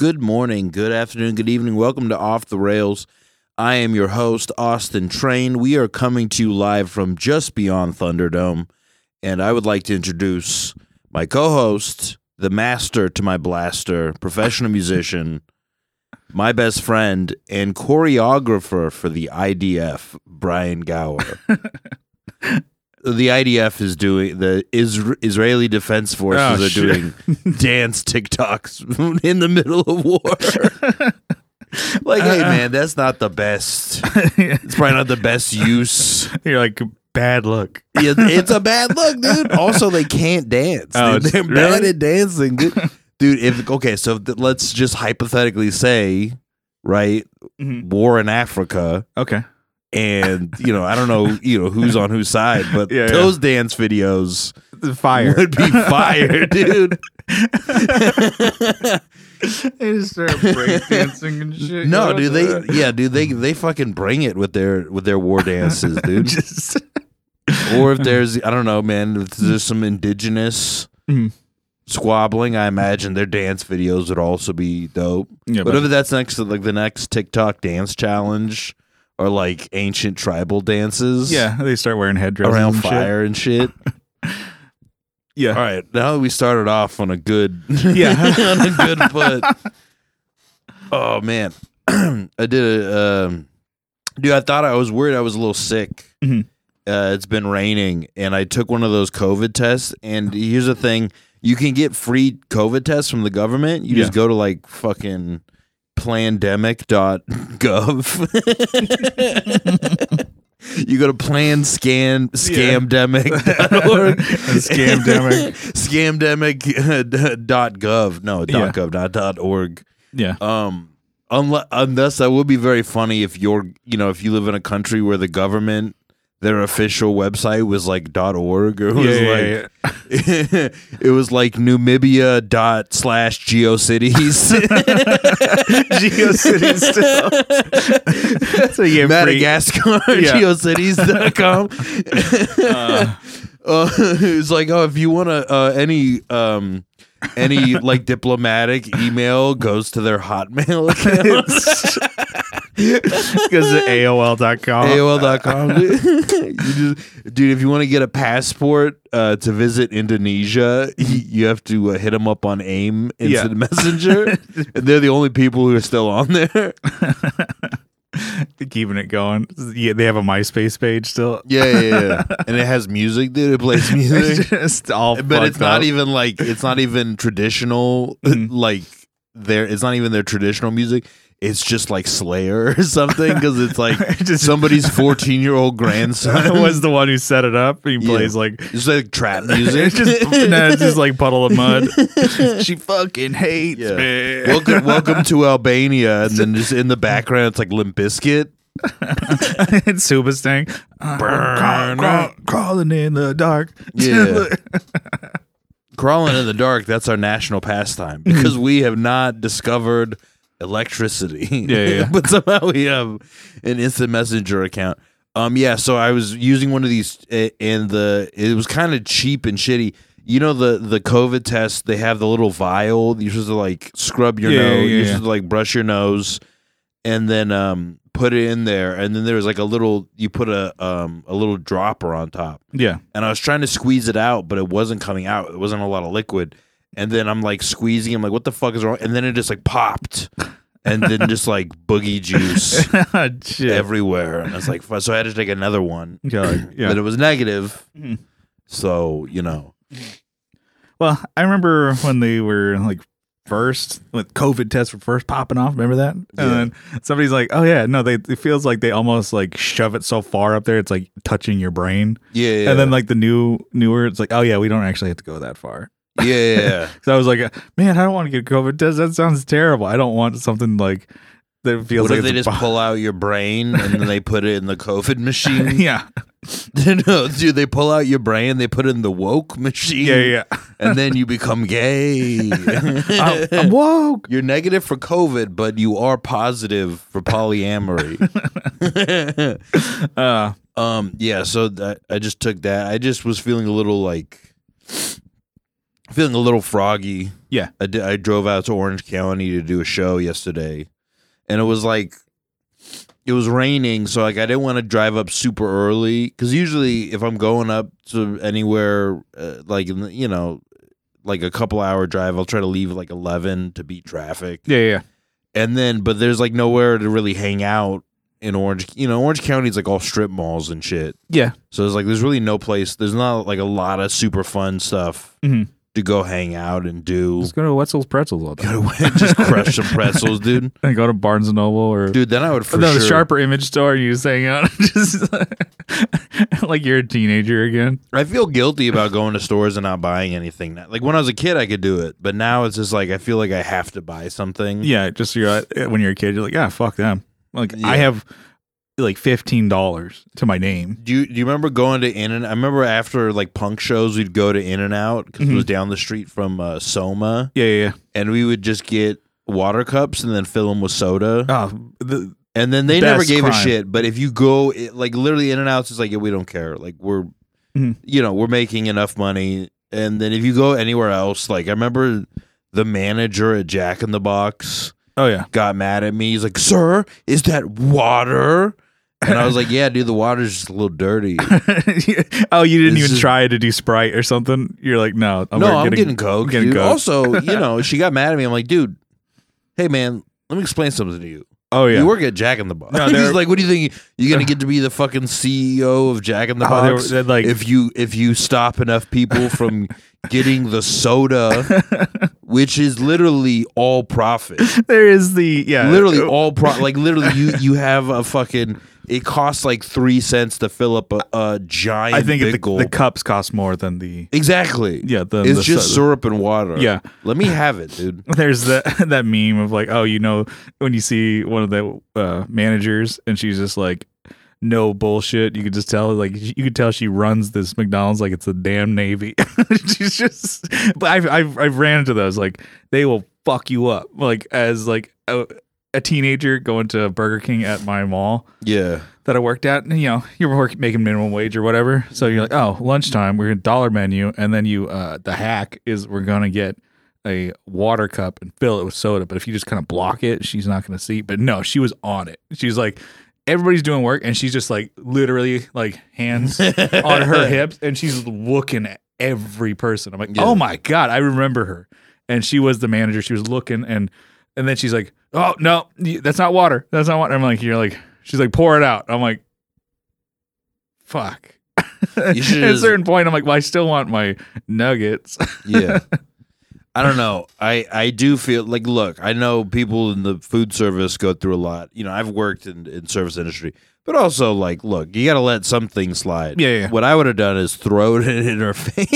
Good morning, good afternoon, good evening. Welcome to Off the Rails. I am your host, Austin Train. We are coming to you live from just beyond Thunderdome. And I would like to introduce my co host, the master to my blaster, professional musician, my best friend, and choreographer for the IDF, Brian Gower. the IDF is doing the Isra- Israeli Defense Forces Oh, are shit. doing dance TikToks in the middle of war. like, hey man, that's not the best. It's probably not the best use. You're like bad look. Yeah, it's a bad look, dude. Also, they can't dance. Oh, dude. They're it's- bad at dancing, dude. dude if okay, so th- let's just hypothetically say, right, Mhm. war in Africa, Okay. And you know, I don't know, you know, who's on whose side, but Yeah, yeah. those dance videos Fire. would be fire, dude. they just start breakdancing and shit. No, you dude, they uh, yeah, dude, they they fucking bring it with their with their war dances, dude. just or if there's I don't know, man, if there's some indigenous Mhm. squabbling, I imagine their dance videos would also be dope. yeah, But if that's next to like the next TikTok dance challenge or like ancient tribal dances, yeah, they start wearing headdresses around and shit. fire and shit. Yeah. All right, now that we started off on a good, Yeah. on a good foot. Oh man, I did a, um, dude. I thought I was worried. I was a little sick. Mhm. Uh, it's been raining, and I took one of those COVID tests. And here's the thing: you can get free COVID tests from the government. You just go to like fucking plandemic.gov. You go to plan scan scamdemic.org Scamdemic. scamdemic.gov no dot Yeah. gov not dot org Yeah. um unless, unless that would be very funny if you're you know if you live in a country where the government their official website was like dot org. Or it was Yeah, yeah, like it was like numibia dot slash geocities. GeoCities still. so you get free- madagascar Yeah. geocities.com Uh, uh, it's like oh if you want to uh, any um any like diplomatic email goes to their hotmail account Goes to AOL.com. AOL.com. Dude. you just, dude, if you want to get a passport uh, to visit Indonesia, you have to uh, hit them up on AIM Instant Yeah. Messenger. and they're the only people who are still on there. Keeping it going. Yeah, they have a MySpace page still. Yeah, yeah, yeah. and it has music, dude. It plays music. It's just all but it's not up. even like it's not even traditional Mhm. like there, it's not even their traditional music it's just like slayer or something because it's like Just- somebody's 14 year old grandson was the one who set it up. He Yeah. plays like it's like trap music it's just no, it's just like Puddle of Mudd. she fucking hates Yeah. me. welcome welcome to albania and then just in the background it's like limp Bizkit. it's Hoobastank. Burn craw- up. crawling in the dark. Yeah. crawling in the dark that's our national pastime because we have not discovered electricity Yeah, yeah, yeah. but somehow we have an instant messenger account um yeah so i was using one of these and the it was kind of cheap and shitty you know the the covid test they have the little vial you're supposed to like scrub your Yeah, yeah, nose yeah, you're yeah. supposed to like brush your nose and then um put it in there and then there was like a little you put a um a little dropper on top yeah. and I was trying to squeeze it out, but it wasn't coming out. It wasn't a lot of liquid. And then I'm like squeezing. I'm like, what the fuck is wrong? And then it just like popped, and then just like boogie juice Shit. everywhere. And I was like, so I had to take another one, yeah, yeah. but it was negative. Mhm. So you know, Well, I remember when they were like first when COVID tests were first popping off. Remember that? Yeah. And then somebody's like, "Oh yeah, no." They it feels like they almost like shove it so far up there, it's like touching your brain. yeah, yeah And then like the new newer, it's like, "Oh yeah, we don't actually have to go that far." Yeah, yeah. So I was like, "Man, I don't want to get COVID test. That sounds terrible. I don't want something like that feels What like if they just a- pull out your brain and then they put it in the COVID machine? yeah, no, dude, they pull out your brain, they put it in the woke machine, yeah, yeah. and then you become gay. I'm, I'm woke. You're negative for COVID, but you are positive for polyamory. Uh, um, yeah. So that, I just took that. I just was feeling a little like, feeling a little froggy. Yeah. I, di- I drove out to Orange County to do a show yesterday, and it was like it was raining, so like I didn't want to drive up super early because usually if I'm going up to anywhere uh, like you know like a couple hour drive, I'll try to leave at like eleven to beat traffic, Yeah, yeah. and then but there's like nowhere to really hang out in Orange. You know, Orange County's like all strip malls and shit. Yeah. So there's like there's really no place. There's not like a lot of super fun stuff Mhm. To go hang out and do. Let's go to Wetzel's Pretzels all day. Just crush some pretzels, dude. And go to Barnes and Noble or Dude, then I would for no, sure. the Sharper Image Store. And you just hang out, just like you're a teenager again. I feel guilty about going to stores and not buying anything. Like when I was a kid, I could do it, but now it's just like I feel like I have to buy something. Yeah, just you're when you're a kid, you're like, yeah, fuck them. Like Yeah. I have like fifteen dollars to my name. Do you do you remember going to In and? I remember after like punk shows, we'd go to In and Out because it was down the street from uh, Soma, Yeah, yeah. and we would just get water cups and then fill them with soda. Oh, the, And then they never Best gave a crime. shit. But if you go, it, like literally, In and Out's is like, yeah, we don't care. Like we're, Mhm. you know, we're making enough money. And then if you go anywhere else, like I remember the manager at Jack in the Box oh yeah. got mad at me. He's like, "Sir, is that water?" And I was like, "Yeah, dude, the water's just a little dirty." oh, you didn't This even is- try to do Sprite or something. You're like, no, I'm no, I'm getting, Coke. getting dude. Coke. Also, you know, she got mad at me. I'm like, dude, hey man, let me explain something to you. oh yeah. You work at Jack in the Box. No, He's like, what do you think? You're gonna get to be the fucking CEO of Jack in the Oh, they were- Box they're like- if you if you stop enough people from getting the soda, which is literally all profit. there is the yeah, literally all pro like literally you you have a fucking it costs like three cents to fill up a, a giant I think the, the cups cost more than the exactly yeah. The, it's the just syrup and water Yeah. let me have it dude There's that that meme of like, oh, you know, when you see one of the uh, managers and she's just like, no bullshit. You could just tell, like, you could tell she runs this McDonald's like it's a damn navy. she's just, but I've, I've I've ran into those. Like, they will fuck you up. Like as like a, teenager going to Burger King at my mall yeah that I worked at, and you know, you're work, making minimum wage or whatever. So you're like, oh, lunchtime, we're gonna dollar menu, and then you, uh, the hack is we're gonna get a water cup and fill it with soda. But if you just kind of block it, she's not gonna see. But no, she was on it. She's like, everybody's doing work, and she's just like literally like hands on her hips, and she's looking at every person. I'm like, Yeah. oh my god, I remember her, and she was the manager. She was looking, and and then she's like, oh no, that's not water. That's not water. I'm like, you're like, she's like, pour it out. I'm like, fuck. At a certain point, I'm like, well, I still want my nuggets. yeah i don't know i i do feel like look i know people in the food service go through a lot you know i've worked in in service industry but also like look you gotta let some things slide Yeah, yeah. what i would have done is throw it in her face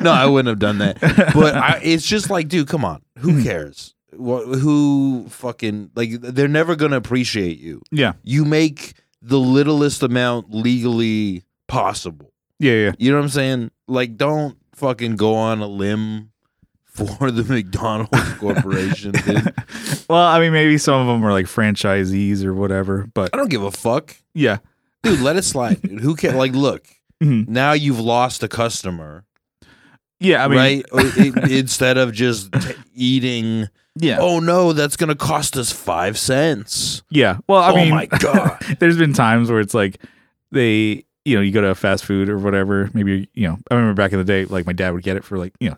no i wouldn't have done that but I, it's just like dude come on who cares who fucking like they're never gonna appreciate you yeah, you make the littlest amount legally possible yeah, yeah. you know what I'm saying? Like, don't fucking go on a limb for the McDonald's Corporation. Well, I mean, maybe some of them are like franchisees or whatever, but I don't give a fuck, yeah, dude. Let it slide. Dude. Who can like look? Mhm. Now you've lost a customer, yeah. I mean, right? It- instead of just t- eating. Yeah, Oh no, that's gonna cost us five cents. yeah. Well, I oh mean, my god. there's been times where it's like they you know you go to a fast food or whatever maybe you know i remember back in the day like my dad would get it for like you know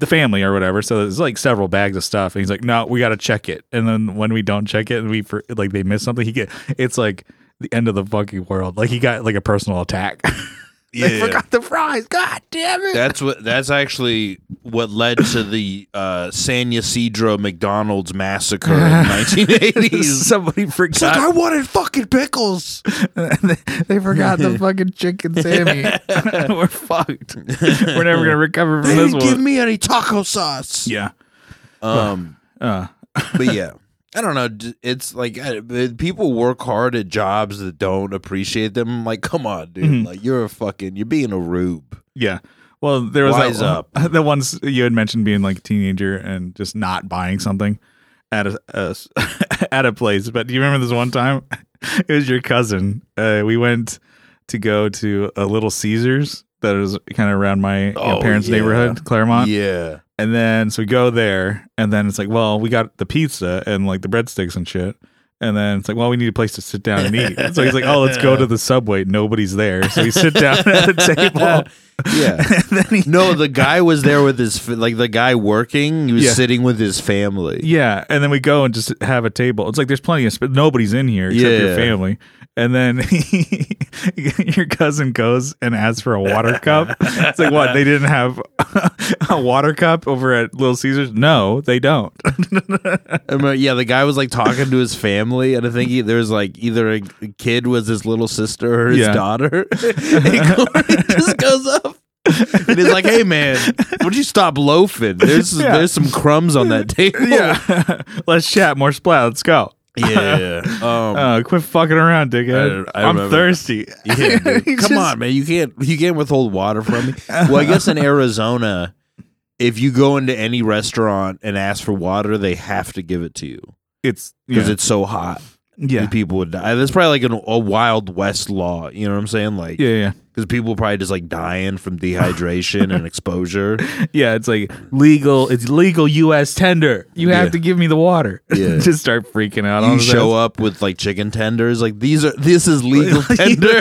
the family or whatever so there's like several bags of stuff and he's like no we got to check it and then when we don't check it and we for, like they miss something he get it's like the end of the fucking world like he got like a personal attack they forgot the fries god damn it That's what. That's actually what led to the uh, San Ysidro McDonald's massacre in the 1980s. somebody It's like forgot I wanted fucking pickles. they, they forgot the fucking chicken sammy we're fucked we're never gonna recover from They this didn't one give me any taco sauce. yeah Um, uh but yeah, I don't know. It's like people work hard at jobs that don't appreciate them. I'm like, come on, dude. Mhm. Like you're a fucking. You're being a rube. Yeah. Well, there was Wise that, up. the ones you had mentioned being like a teenager and just not buying something at a, a at a place. But do you remember this one time? It was your cousin. Uh, we went to go to a Little Caesars that is kind of around my Oh, parents' yeah. neighborhood, Claremont. Yeah. And then so we go there, and then it's like, well, we got the pizza and like the breadsticks and shit. And then it's like, well, we need a place to sit down and eat. So he's like, oh, let's go to the subway. Nobody's there. So we sit down at the table. Yeah. and then he, No, the guy was there with his like the guy working. He was Yeah. sitting with his family. yeah. And then we go and just have a table. It's like there's plenty of sp- nobody's in here except your family. And then your cousin goes and asks for a water cup. It's like, what? They didn't have a water cup over at Little Caesars? No, they don't. Remember, uh, yeah, the guy was like talking to his family, and I think he, there was like either a kid was his little sister or his Yeah. daughter. and Corey just goes up. And he's like, "Hey man, would you stop loafing? There's Yeah. there's some crumbs on that table." yeah. Let's chat more splat. Let's go. Yeah. Um, Uh, quit fucking around, dickhead. I- I I'm remember. thirsty. yeah, come just- on, man. You can't you can't withhold water from me. Well, I guess in Arizona, if you go into any restaurant and ask for water, they have to give it to you It's because yeah. it's so hot. yeah. people would die. That's probably like an, a Wild West law. You know what I'm saying? Like, Yeah, yeah, because people probably just like dying from dehydration and exposure. yeah. It's like legal. It's legal U.S. tender. You have Yeah. to give me the water. Yeah. Just start freaking out. You show up with like chicken tenders. Like these are this is legal tender.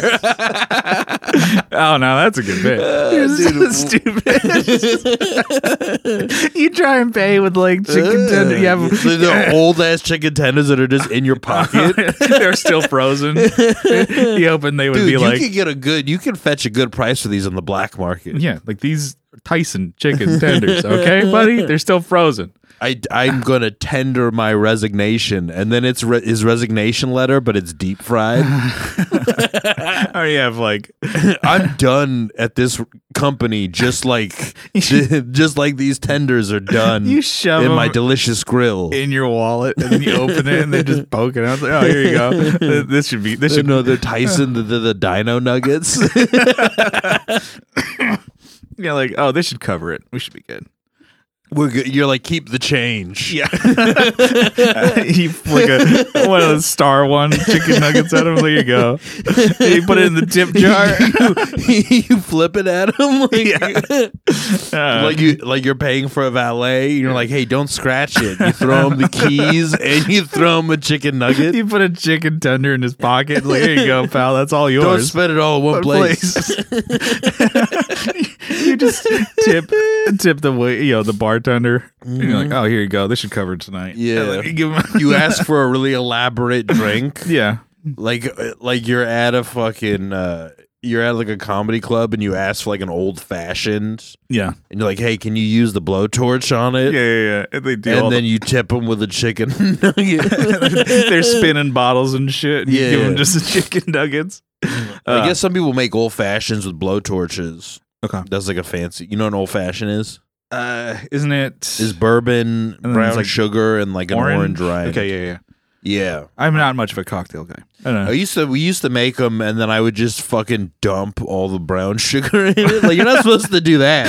Oh no, that's a good bit. Uh, You're dude, so stupid. you try and pay with like chicken tenders. You have They're the old ass chicken tenders that are just in your pocket. They're still frozen. you hoping they would Dude, be you like, can get a good. You can fetch a good price for these on the black market. yeah, like these Tyson chicken tenders. Okay, buddy, they're still frozen. I I'm gonna tender my resignation, and then it's re- his resignation letter, but it's deep fried. I already have like I'm done at this company, just like just like these tenders are done you shove in my delicious grill. in your wallet and then you open it and they just poke it out. It's like, oh, here you go. This should be. This uh, should. know, they're Tyson, the, the, the Dino Nuggets. Yeah, like oh, this should cover it. We should be good. We're good. You're like, keep the change. Yeah. you flick a, one of those star one chicken nuggets at him. There you go. You put it in the tip jar. you flip it at him like, Uh, like you like you're paying for a valet. You're like, hey, don't scratch it. You throw him the keys and you throw him a chicken nugget. you put a chicken tender in his pocket. Like, here you go, pal. That's all yours. Don't spend it all in one One place. you just tip tip the way you know the bartender. And you're like, oh, here you go. This should cover tonight. Yeah. And you give him. you ask for a really elaborate drink, yeah. like like you're at a fucking uh, you're at like a comedy club and you ask for like an old fashioned, Yeah. and you're like, hey, can you use the blowtorch on it? Yeah. Yeah. And they do all And the- then you tip them with a chicken nugget. they're spinning bottles and shit. And you give Yeah. them just the chicken nuggets. I Uh, guess some people make old fashions with blowtorches. Okay. That's like a fancy. You know what an old fashioned is? Uh, isn't it Is bourbon, brown like sugar, and like an orange, rind. Okay. Yeah. Yeah. Yeah. I'm not much of a cocktail guy. I don't I used to we used to make them and then I would just fucking dump all the brown sugar in it. Like you're not supposed to do that.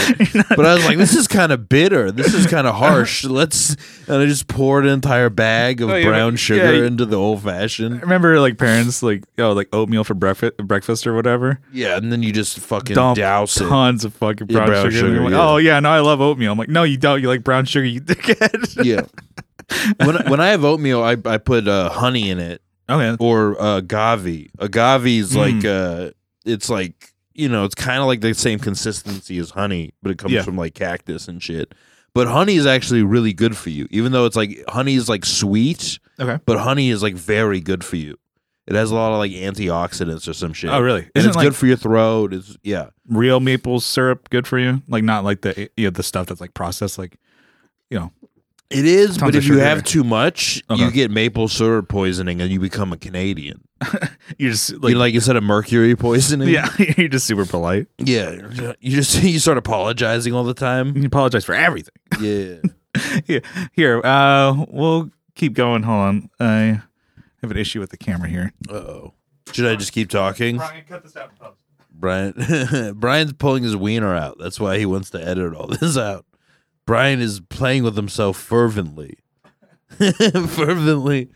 But I was like, this is kind of bitter. This is kind of harsh. Let's and I just poured an entire bag of Oh, yeah, brown but- sugar yeah, into the old fashioned. I remember, like parents, like oh, like oatmeal for breakfast, breakfast or whatever. Yeah, and then you just fucking Dump douse it. tons of fucking Yeah, brown, brown sugar. Sugar, like, yeah. Oh yeah, no, I love oatmeal. I'm like, no, you don't. You like brown sugar, you dickhead. Yeah. When I, when I have oatmeal, I I put uh, honey in it okay. or uh, agave. Agave is Mm. like uh, it's like you know, it's kind of like the same consistency as honey, but it comes Yeah. from like cactus and shit. But honey is actually really good for you, even though it's like honey is like sweet, Okay. but honey is like very good for you. It has a lot of like antioxidants or some shit. Oh really? And Isn't it's like good for your throat. It's yeah. real maple syrup good for you? Like not like the you know the stuff that's like processed. Like you know. It is, Tons but if you sugar. have too much, Okay. you get maple syrup poisoning and you become a Canadian. You're just Like, you like instead of mercury poisoning. yeah, you're just super polite. Yeah. You just you start apologizing all the time. You apologize for everything. Yeah. Here, here. Uh, we'll keep going. Hold on. I have an issue with the camera here. Uh oh. Should I just keep talking? Brian, cut this out. Brian Brian's pulling his wiener out. That's why he wants to edit all this out. Brian is playing with himself fervently. fervently.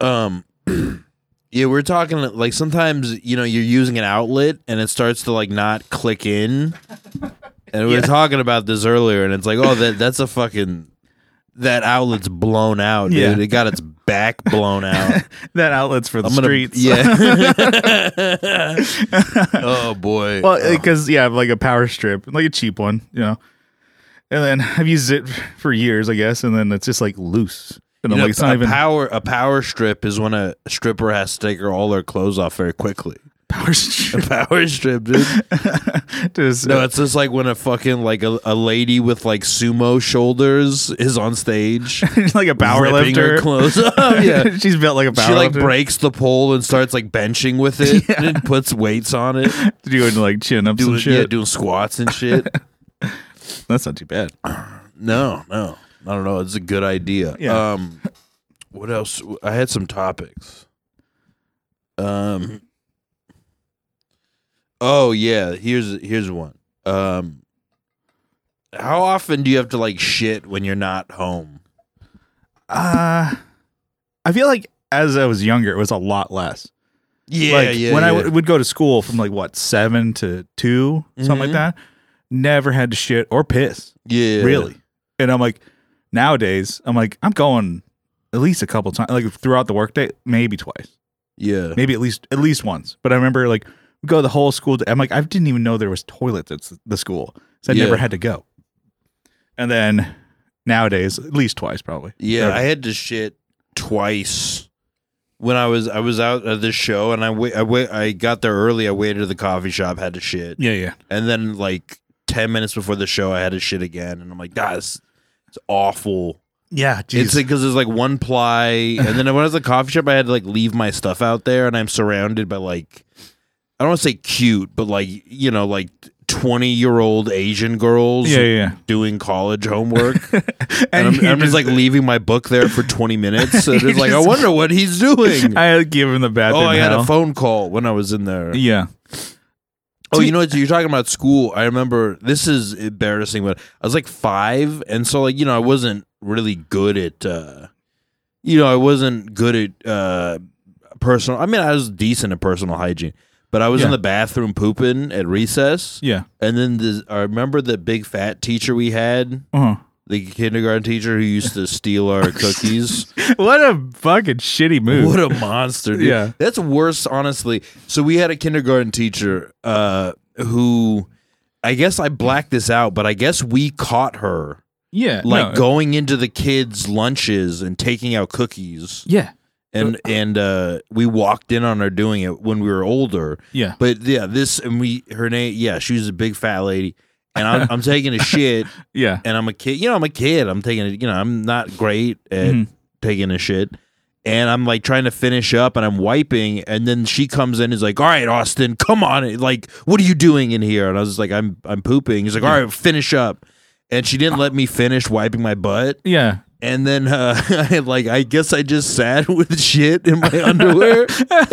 Um Yeah, we're talking like sometimes you know you're using an outlet and it starts to like not click in. And we Yeah. were talking about this earlier, and it's like, oh, that that's a fucking that outlet's blown out, dude. Yeah. It got its back blown out. that outlet's for the gonna, streets. yeah. oh boy. well, because yeah, like a power strip, like a cheap one, you know. And then I've used it for years, I guess, and then it's just like loose. And I'm know, like, it's not a even power a power strip is when a stripper has to take her all their clothes off very quickly. power A strip. power strip, dude. Just, No, uh, it's just like when a fucking like a, a lady with like sumo shoulders is on stage, like a power ripping her lifter. clothes off. Yeah, she's built like a power she like lifter. breaks the pole and starts like benching with it and puts weights on it, doing like chin ups and shit. yeah, doing squats and shit. That's not too bad. no, no, I don't know. It's a good idea. Yeah. Um, what else? I had some topics. Um. Oh yeah, here's here's one. Um. How often do you have to like shit when you're not home? Uh I feel like as I was younger, it was a lot less. Yeah, like yeah. when I yeah. w- would go to school from like what seven to 2 something like Mhm. that, never had to shit or piss. yeah, Really, and I'm like, nowadays, I'm like, I'm going at least a couple times, like throughout the workday, maybe twice, Yeah, maybe at least at least once. But I remember like we go the whole school. Day, I'm like, I didn't even know there was toilets at the school, so I Yeah. never had to go. And then nowadays, at least twice, probably. yeah. I had to shit twice when I was I was out at this show and I wait I wait I got there early. I waited at the coffee shop, had to shit, yeah, yeah. and then like ten minutes before the show, I had to shit again, and I'm like, guys, it's awful. Yeah, It's because there's like one ply, and then when I was at the coffee shop, I had to like leave my stuff out there, and I'm surrounded by like I don't want to say cute, but like you know, like twenty year old Asian girls, yeah, yeah. doing college homework, and, and I'm, you I'm just like leaving my book there for twenty minutes. So You it's like I just- wonder what he's doing. I had him the bathroom. oh, I had hell. a phone call when I was in there. Yeah, Oh, you know what? You're talking about school. I remember this is embarrassing, but I was like five, and so like you know I wasn't really good at, uh you know, I wasn't good at uh personal. I mean, I was decent at personal hygiene, but I was in the bathroom pooping at recess, yeah. and then the, I remember the big fat teacher we had, Uh-huh. The kindergarten teacher who used to steal our cookies. What a fucking shitty move. What a monster, dude. Yeah. That's worse, honestly. So we had a kindergarten teacher uh, who I guess I blacked this out, but I guess we caught her yeah, like no, going into the kids' lunches and taking out cookies. Yeah, And and uh, we walked in on her doing it when we were older. yeah. But yeah, this and we her name yeah, she was a big fat lady. And I'm, I'm taking a shit Yeah. and I'm a kid. You know, I'm a kid. I'm taking it. You know, I'm not great at Mhm. taking a shit. And I'm like trying to finish up, and I'm wiping, and then she comes in, and is like, "All right, Austin, come on! Like, what are you doing in here?" And I was like, "I'm I'm pooping." He's like, "All right, finish up." And she didn't let me finish wiping my butt, Yeah. And then uh, I like I guess I just sat with shit in my underwear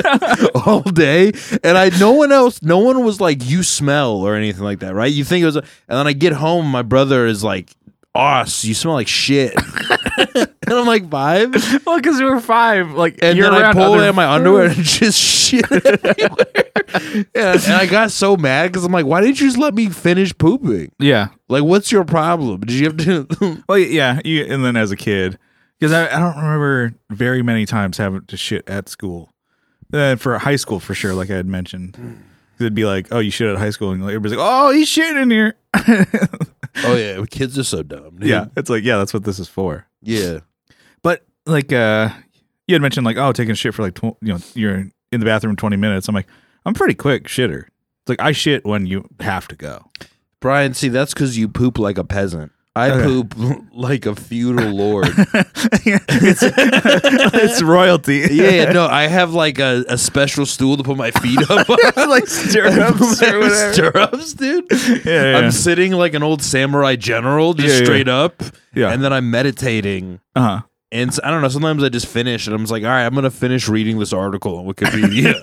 all day, and I no one else, no one was like, "You smell" or anything like that, right? You think it was, and then I get home, my brother is like, "Oss, you smell like shit," and I'm like, five, Well, because we were five. Like, and then I around pull other- out my underwear and just shit everywhere, and, and I got so mad because I'm like, "Why didn't you just let me finish pooping?" Yeah. Like, what's your problem? Did you have to? Well, yeah. You, and then as a kid, because I, I don't remember very many times having to shit at school. Uh, for high school, for sure, like I had mentioned. It'd be like, oh, you shit at high school. And everybody's like, oh, he's shitting in here. oh yeah, kids are so dumb. dude. yeah. It's like, yeah, that's what this is for. yeah. But like, uh, you had mentioned like, oh, taking a shit for like, tw- you know, you're in the bathroom 20 minutes. I'm like, I'm pretty quick shitter. It's like I shit when you have to go. Brian, see, that's because you poop like a peasant. I Okay. poop like a feudal lord. it's, it's royalty. yeah, yeah, no, I have like a, a special stool to put my feet up on. like stirrups or whatever. Stirrups, dude. Yeah, yeah. I'm sitting like an old samurai general, just Yeah, straight up. Yeah. And then I'm meditating. uh-huh. And I don't know, sometimes I just finish and I'm just like, all right, I'm going to finish reading this article on Wikipedia.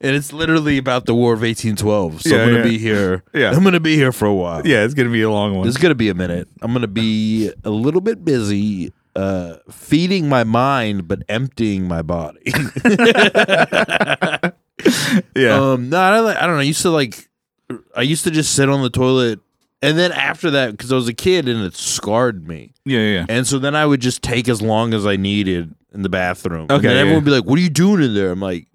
And it's literally about the War of 1812. So Yeah, I'm going yeah. to be here. Yeah. I'm going to be here for a while. Yeah, it's gonna be a long one. It's gonna be a minute. I'm gonna be a little bit busy. uh, feeding my mind but emptying my body. yeah. Um, no, I, don't- I don't know. I used to like, I used to just sit on the toilet, and then after that, because I was a kid and it scarred me, yeah, yeah, yeah. and so then I would just take as long as I needed in the bathroom. and Okay, then yeah, everyone would be like, "What are you doing in there?" I'm like,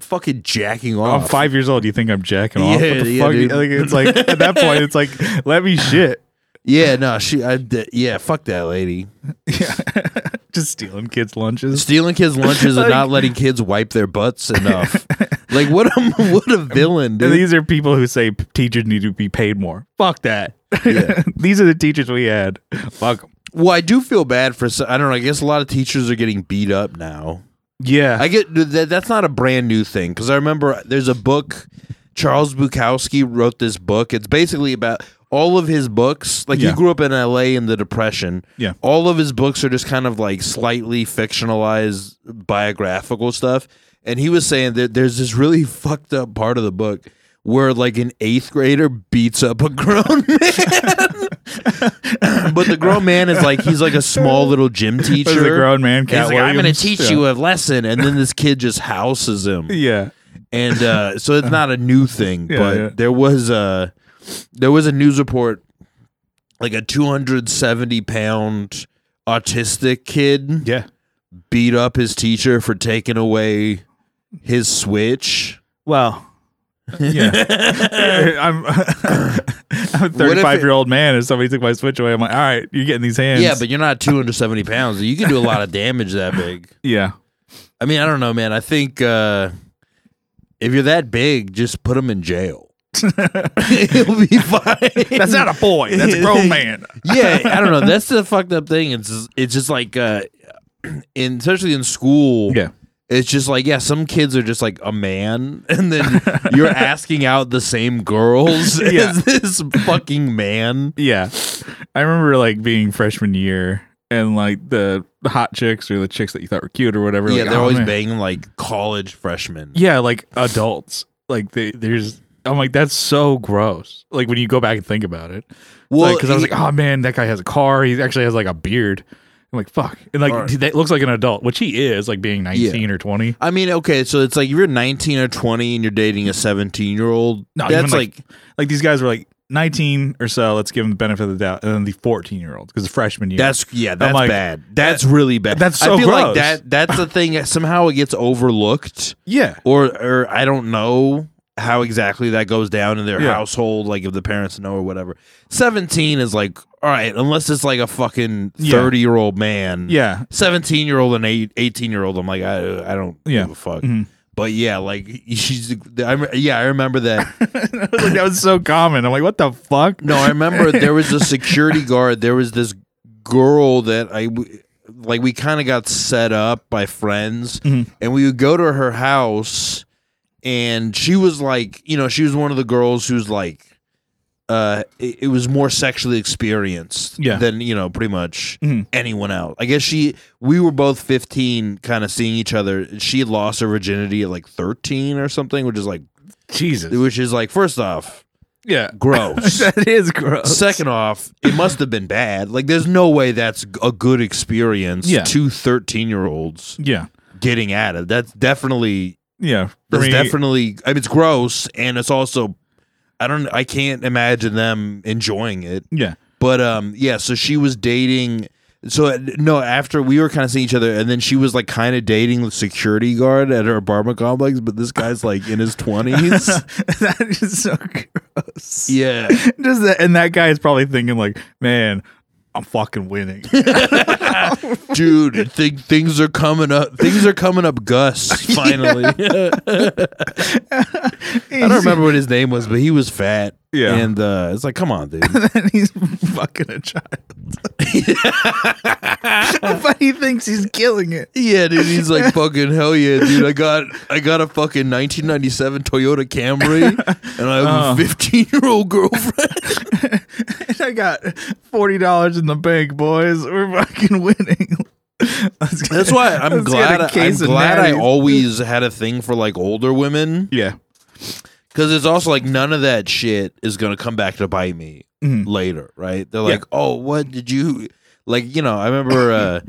"Fucking jacking off. I'm five years old. You think I'm jacking off? Yeah, what the yeah. Like, it's like at that point, it's like let me shit. Yeah, no, she, I, d- yeah, fuck that lady. Yeah, just stealing kids' lunches. Stealing kids' lunches and not letting kids wipe their butts enough. like what a what a villain, And dude. these are people who say p- teachers need to be paid more. Fuck that. Yeah. these are the teachers we had. Fuck 'em. Well, I do feel bad for. I don't know. I guess a lot of teachers are getting beat up now. Yeah. I get that. That's not a brand new thing because I remember uh, there's a book. Charles Bukowski wrote this book. It's basically about all of his books. Like Yeah. he grew up in L.A. in the Depression. Yeah. All of his books are just kind of like slightly fictionalized biographical stuff. And he was saying that there's this really fucked up part of the book where like an eighth grader beats up a grown man. but the grown man is like he's like a small little gym teacher. The grown man, Cat He's like, I'm going to teach Yeah. you a lesson, and then this kid just houses him, Yeah. and uh, so it's not a new thing. Yeah, but yeah. there was a there was a news report, like a 270 pound autistic kid Yeah. beat up his teacher for taking away his switch. Well. Yeah. I'm I'm a 35 it- year old man and somebody took my switch away. I'm like, all right, you're getting these hands. Yeah, but you're not 270 pounds. You can do a lot of damage that big. yeah. I mean, I don't know, man. I think uh, if you're that big, just put him in jail. He'll be fine. That's not a boy. That's a grown man. yeah, I don't know. That's the fucked up thing. It's it's just like uh, in especially in school. Yeah. It's just like yeah, some kids are just like a man, and then you're asking out the same girls Yeah. as this fucking man. Yeah. I remember like being freshman year and like the, hot chicks or the chicks that you thought were cute or whatever. yeah, like, they're oh, always man. banging like college freshmen. Yeah, like adults. Like they, there's I'm like that's so gross. Like when you go back and think about it. Well, because I was like, oh man, that guy has a car. He actually has like a beard. I'm like, fuck, and like Alright. that looks like an adult, which he is, like being 19 or 20. I mean, okay, so it's like if you're 19 or 20 and you're dating a 17 year old. No, that's like, like- Like these guys were like 19 or so. Let's give them the benefit of the doubt, and then the 14 year olds because the freshman year. that's yeah, that's like, bad. That's really bad. that's so I feel like gross. that. That's the thing. Somehow it gets overlooked. yeah, or or I don't know how exactly that goes down in their Yeah. household, like if the parents know or whatever. Seventeen is like all right, unless it's like a fucking Yeah. thirty year old man. yeah, Seventeen year old and eight, 18 year old, I'm like I I don't Yeah. give a fuck. Mhm. But yeah, like she's I, yeah I remember that. I was like that was so common. I'm like, what the fuck? No, I remember there was a security guard. There was this girl that I, like. We kind of got set up by friends, Mhm. and we would go to her house, and she was like, you know, she was one of the girls who's like, uh, it, it was more sexually experienced, Yeah. than you know, pretty much Mhm. anyone else. I guess she, we were both fifteen, kind of seeing each other. She had lost her virginity at like thirteen or something, which is like, Jesus. which is like, first off, Yeah, gross. that is gross. Second off, it must have been bad. Like, there's no way that's a good experience. Yeah. Two 13 year olds yeah, getting at it. That's definitely, yeah. That's me, definitely, I mean, it's gross. And it's also, I don't, I can't imagine them enjoying it. yeah. But, um, yeah, so she was dating. So, uh, no, after we were kind of seeing each other, and then she was like kind of dating the security guard at her apartment complex, but this guy's like in his 20s. that is so gross. yeah. Just that, and that guy is probably thinking like, man, I'm fucking winning. dude th- things are coming up things are coming up gus finally. I don't remember what his name was but he was fat Yeah. and uh it's like come on dude and he's fucking a child. but he thinks he's killing it. yeah dude he's like fucking hell yeah dude i got i got a fucking 1997 toyota camry and i have a 15 year old girlfriend And I got forty dollars in the bank, boys. We're fucking winning. Let's get- that's why i'm let's get glad a i'm case of glad i natties. always had a thing for like older women Yeah. Because it's also like none of that shit is gonna come back to bite me Mhm. later, right? They're like, "Oh, what did you Like you know, I remember uh,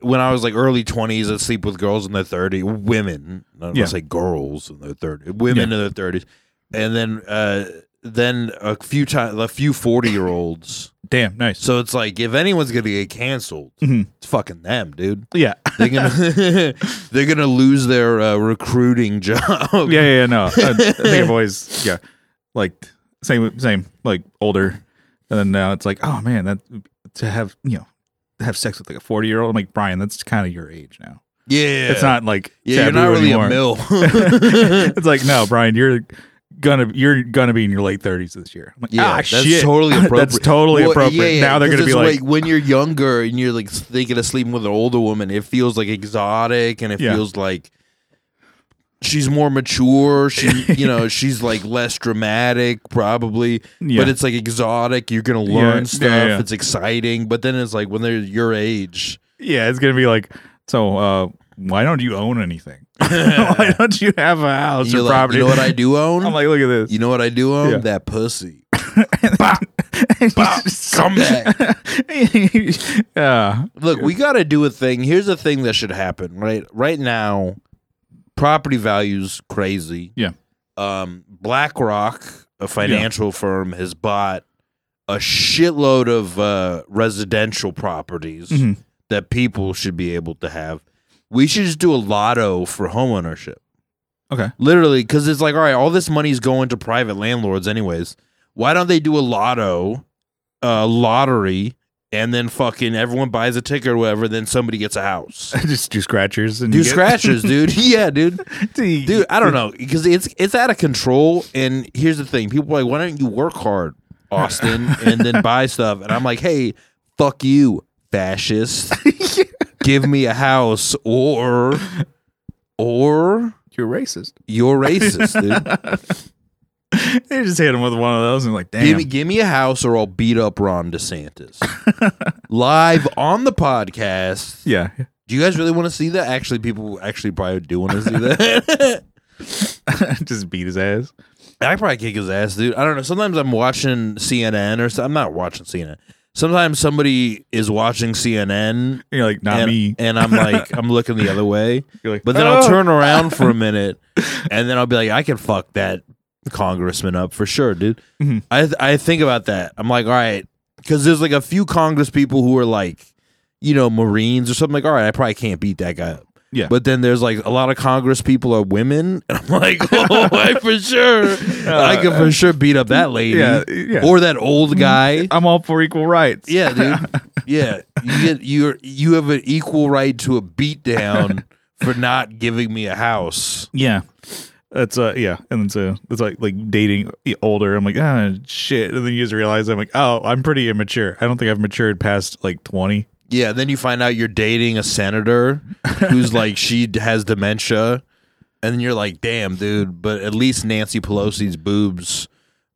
when I was like early twenties, I'd sleep with girls in their thirties, women. I don't Yeah. say girls in their thirties, women in their thirties, and then uh, then a few times, a few forty year olds. Damn, nice. So it's like if anyone's gonna get canceled, Mhm. it's fucking them, dude. Yeah. They're gonna they're gonna lose their uh, recruiting job. yeah, yeah, yeah, no. I, I think I've always, yeah, like same, same, like older, and then now it's like, oh man, that to have you know have sex with like a forty year old. I'm like Brian, that's kind of your age now. Yeah, It's not like Yeah, you're taboo not really anymore. a mill. it's like no, Brian, you're gonna you're gonna be in your late thirties this year. I'm like, Yeah, ah, that's shit. totally appropriate. that's totally Well, appropriate. yeah, yeah, now they're gonna be it's like, when you're younger and you're like thinking of sleeping with an older woman, it feels like exotic and it Yeah. feels like she's more mature. She, you know, she's like less dramatic, probably. Yeah. But it's like exotic. You're gonna learn stuff. It's exciting. But then it's like when they're your age. yeah, it's gonna be like, so uh, why don't you own anything? why don't you have a house You're or like, property? you know what I do own? I'm like, look at this. you know what I do own? Yeah. That pussy. Come back. yeah. Look, we got to do a thing. Here's the thing that should happen, right? Right now, property values crazy. Yeah. Um, BlackRock, a financial firm, has bought a shitload of uh, residential properties Mhm. that people should be able to have. We should just do a lotto for homeownership. Okay. Literally, because it's like, all right, all this money's going to private landlords, anyways. Why don't they do a lotto, uh, lottery, and then fucking everyone buys a ticket or whatever, then somebody gets a house. Just do scratchers and Do get- scratchers, dude. yeah, dude. Dude, I don't know because it's it's out of control. And here's the thing: people are like, why don't you work hard, Austin, and then buy stuff? And I'm like, hey, fuck you, fascist. Give me a house, or or You're racist. you're racist, dude. They just hit him with one of those and like, damn. Give me give me a house, or I'll beat up Ron DeSantis live on the podcast. yeah. Do you guys really want to see that? Actually, people actually probably do want to see that. just beat his ass. I probably kick his ass, dude. I don't know. Sometimes I'm watching CNN or so, I'm not watching CNN. Sometimes somebody is watching CNN You're like, not and, me. and I'm like, I'm looking the other way. You're like, But then "Oh." I'll turn around for a minute and then I'll be like, I can fuck that congressman up for sure, dude. Mhm. I th- I think about that. I'm like, all right, because there's like a few Congress people who are like, you know, Marines or something. Like, all right, I probably can't beat that guy up. Yeah. But then there's like a lot of Congress people are women, and I'm like, oh, I for sure, I can for sure beat up that lady, Yeah, yeah. or that old guy. I'm all for equal rights. Yeah, dude. Yeah, you get you're you have an equal right to a beat down for not giving me a house. Yeah. That's uh yeah, and then so it's like like dating older. I'm like ah shit, and then you just realize I'm like oh I'm pretty immature. I don't think I've matured past like twenty. Yeah, then you find out you're dating a senator who's like she has dementia, and then you're like, damn, dude. But at least Nancy Pelosi's boobs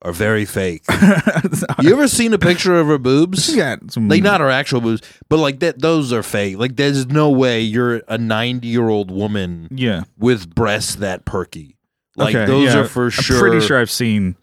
are very fake. you ever seen a picture of her boobs? yeah, some, Like not her actual boobs, but like that. Those are fake. Like there's no way you're a 90 year old woman yeah. with breasts that perky. Like okay, those yeah. are for sure. I'm pretty sure I've seen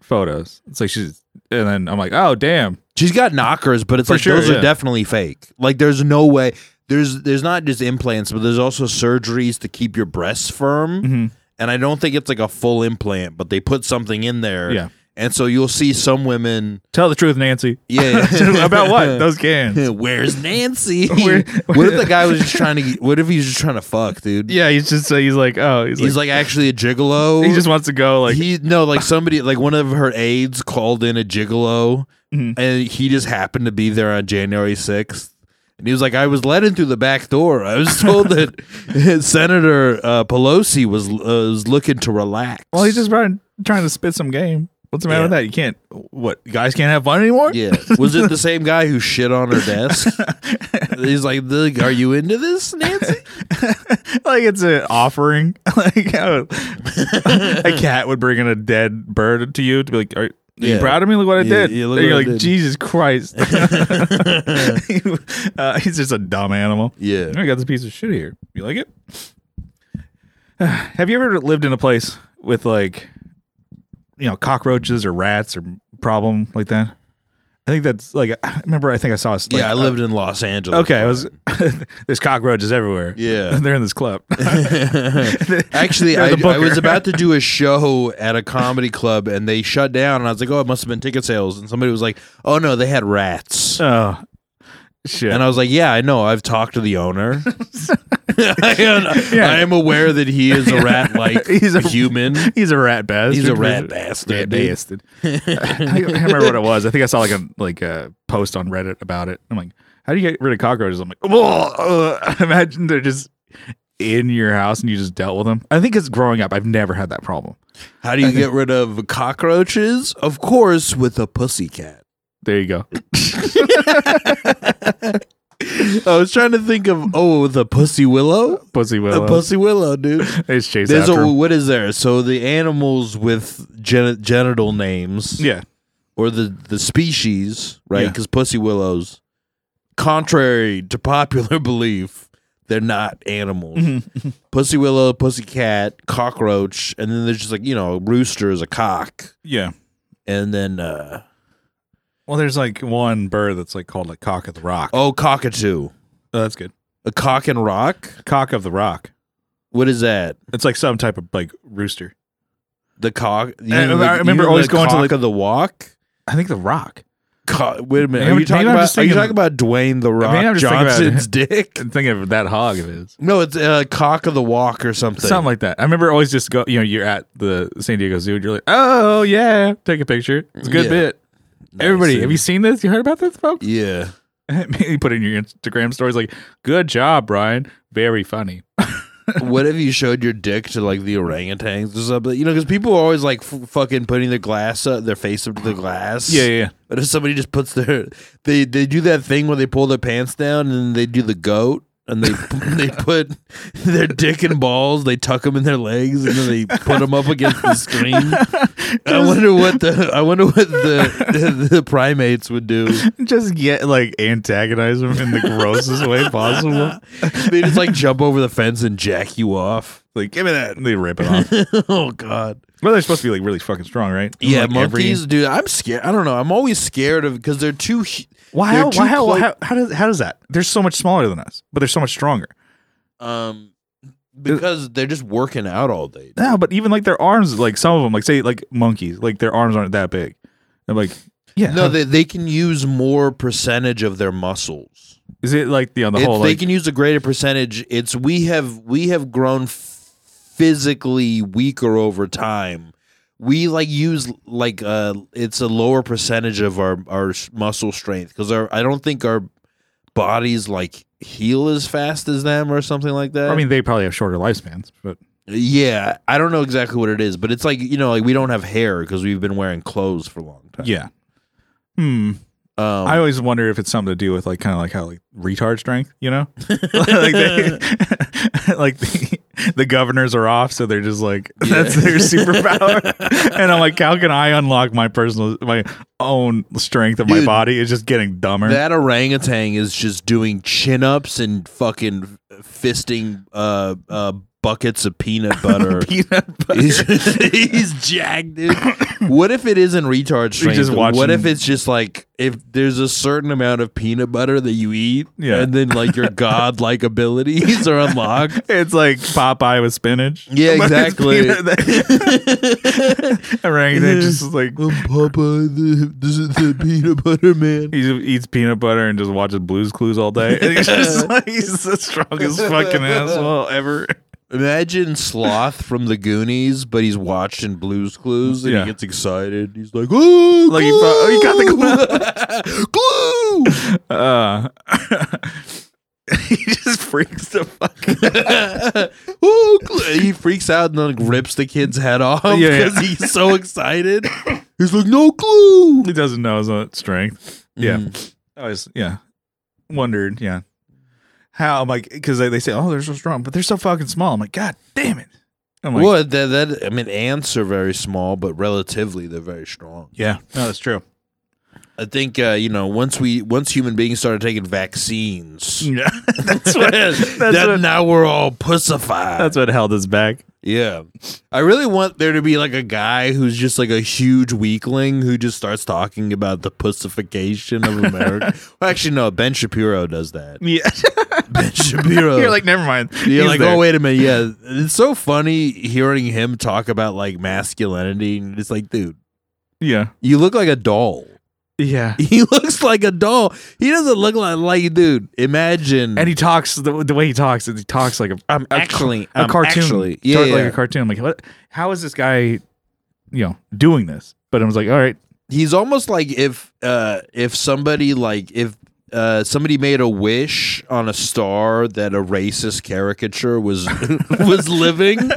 photos. It's like she's, and then I'm like, oh damn, She's got knockers, but it's For like sure, those yeah. are definitely fake. Like there's no way. There's there's not just implants, but there's also surgeries to keep your breasts firm. Mhm. And I don't think it's like a full implant, but they put something in there. Yeah. And so you'll see some women. tell the truth, Nancy. Yeah. About what? Those cans. Where's Nancy? Where- what if the guy was just trying to? What if he's just trying to fuck, dude? Yeah, he's just uh, he's like oh he's, He's like, like actually a gigolo. he just wants to go like he no like somebody like one of her aides called in a gigolo Mhm. and he just happened to be there on January 6th and he was like I was let in through the back door I was told that Senator uh, Pelosi was uh, was looking to relax well he's just trying trying to spit some game. What's the matter Yeah. with that? You can't what guys can't have fun anymore? yeah was it the same guy who shit on her desk he's like are you into this Nancy like it's an offering. like how a cat would bring in a dead bird to you to be like, "Are, are you proud of me? Look what I Yeah, did." yeah, look and you're like, did. "Jesus Christ!" uh, he's just a dumb animal. yeah I got this piece of shit here. You like it? Have you ever lived in a place with like, you know, cockroaches or rats or problem like that? I think that's like I remember. I think I saw. Like, yeah, I lived in Los Angeles. Okay, I was. there's cockroaches everywhere. Yeah. they're in this club. Actually, I, I was about to do a show at a comedy club and they shut down. And I was like, oh, it must have been ticket sales. And somebody was like, oh, no, they had rats. oh shit! And I was like, yeah, I know. I've talked to the owner. I, am, Yeah. I am aware that he is a rat like He's a- human. He's a rat bastard. He's a rat bastard, Rat dude. bastard. I, can't remember what it was. I think I saw like a like a post on Reddit about it. I'm like, how do you get rid of cockroaches? I'm like, oh, uh, imagine they're just in your house and you just dealt with them. I think it's growing up. I've never had that problem. How do you get rid of cockroaches? Of course, with a pussycat. There you go. I was trying to think of, oh, the pussy willow? Pussy A willow. pussy willow, dude. It's just chase There's after a, 'em. what is there? So the animals with gen- genital names, Yeah. or the the species, right? Yeah. Because pussy willows, contrary to popular belief, they're not animals. Mm-hmm. Pussy willow, pussy cat, cockroach, and then there's just like you know, rooster is a cock, Yeah. and then uh Well, there's like one bird that's like called like cock of the rock. oh, cockatoo, Oh, that's good. a cock and rock. Cock of the rock. What is that? It's like some type of like rooster. The cock. You I- I remember you always the going to, cock like- of the walk. I think the rock. Co- wait a minute. Maybe- Are you talking maybe I'm about? just Are you thinking- talking about Dwayne the Rock I'm just thinking about- Johnson's dick? I'm thinking of that hog of his. No, it's uh, cock of the walk or something. Something like that. I remember always just go, you know, you're at the San Diego Zoo and you're like, oh, yeah, take a picture. It's a good Yeah. bit. Everybody, have you seen this? You heard about this, folks? Yeah. you put in your Instagram stories like, good job, Brian. Very funny. what if you showed your dick to like the orangutans or something? You know, because people are always like f- fucking putting their glass up, their face up to the glass. Yeah, yeah, yeah. But if somebody just puts their they they do that thing where they pull their pants down and they do the goat and they they put their dick and balls, they tuck them in their legs and then they put them up against the screen. I wonder what the I wonder what the the, the primates would do. Just get like antagonize them in the grossest way possible. They just like jump over the fence and jack you off. Like, give me that. And they rip it off. oh God. Well, they're supposed to be like really fucking strong, right? Yeah, Like, every- monkeys, dude. I'm scared. I don't know. I'm always scared of because they're too. Why? they're How, too why how, how, how does how does that? They're so much smaller than us, but they're so much stronger. Um, because they're just working out all day. No, but even like their arms, like some of them, like say like monkeys, like their arms aren't that big. I'm like, yeah, No, they they can use more percentage of their muscles. is it like the on the It's- whole they like can use a greater percentage. It's we have we have grown physically weaker over time. We like use like uh it's a lower percentage of our our muscle strength because our I don't think our bodies like heal as fast as them or something like that. I mean, they probably have shorter lifespans, but Yeah, I don't know exactly what it is, but it's like you know, like we don't have hair because we've been wearing clothes for a long time. yeah. Hmm. Um, I always wonder if it's something to do with like kind of like how like retard strength, you know, like they, like the, the governors are off, so they're just like that's their superpower. and I'm like, how can I unlock my personal my own strength of my body? It's just getting dumber. that orangutan is just doing chin ups and fucking fisting uh, uh, buckets of peanut butter. Peanut butter. he's, he's jacked, dude. What if it isn't retard strength? just watching- what if it's just like if there's a certain amount of peanut butter that you eat, Yeah. and then like your godlike abilities are unlocked? It's like Popeye with spinach. Yeah, But it's exactly. peanut- Orangutan just like Papa, the, this is the peanut butter man. he just eats peanut butter and just watches Blues Clues all day. And he's just like he's the strongest fucking asshole ever. Imagine Sloth from the Goonies, but he's watching Blues Clues and Yeah. he gets excited. He's like, "Ooh, Like, he glue! thought- oh, glue!" Uh, he just freaks the fuck. oh, glue! He freaks out and then like, rips the kid's head off Yeah, yeah. because he's so excited. He's like, "No glue!" He doesn't know his own strength. Yeah, Mm. I was yeah wondered yeah how I'm like because they, they say oh they're so strong but they're so fucking small. I'm like God damn it. I'm like well, that, that I mean, ants are very small, but relatively they're very strong. yeah no that's true. I think uh, you know once we once human beings started taking vaccines, Yeah, that's what. That's that what. now we're all pussified. That's what held us back. Yeah. I really want there to be like a guy who's just like a huge weakling who just starts talking about the pussification of America. well, actually, no, Ben Shapiro does that. Yeah, Ben Shapiro. you're like, never mind. You're He's like, there. oh, wait a minute. Yeah. It's so funny hearing him talk about like masculinity. And it's like, dude, Yeah, you look like a doll. Yeah. He looks like a doll. He doesn't look like, like dude, imagine. And he talks the, the way he talks. He talks like a I'm a, actually, a I'm cartoon. Actually, He yeah, like yeah. a cartoon. I'm like, what? How is this guy, you know, doing this? But I was like, all right, he's almost like if uh if somebody like if uh somebody made a wish on a star that a racist caricature was was living